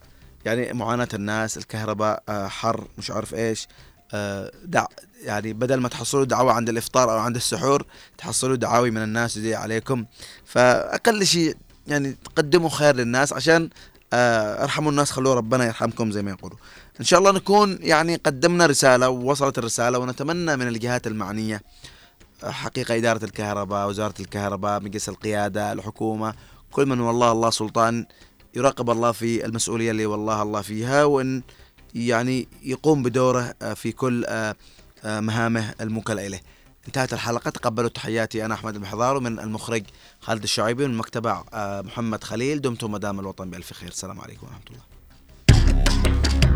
يعني معاناة الناس الكهرباء آه، حر مش عارف إيش آه، دع يعني بدل ما تحصلوا دعوة عند الإفطار أو عند السحور تحصلوا دعاوي من الناس زي عليكم. فأقل شيء يعني تقدموا خير للناس عشان ارحموا الناس خلوا ربنا يرحمكم زي ما يقولوا. إن شاء الله نكون يعني قدمنا رسالة ووصلت الرسالة ونتمنى من الجهات المعنية آه، حقيقة إدارة الكهرباء وزارة الكهرباء مجلس القيادة الحكومة كل من والله الله سلطان يراقب الله في المسؤولية اللي والله الله فيها وإن يعني يقوم بدوره آه، في كل آه، آه، مهامه الموكلة إليه. انتهت الحلقة تقبلوا تحياتي أنا أحمد المحضار ومن المخرج خالد الشعيبي ومن مكتبة محمد خليل دمتم مدام الوطن بألف خير. السلام عليكم ورحمة الله.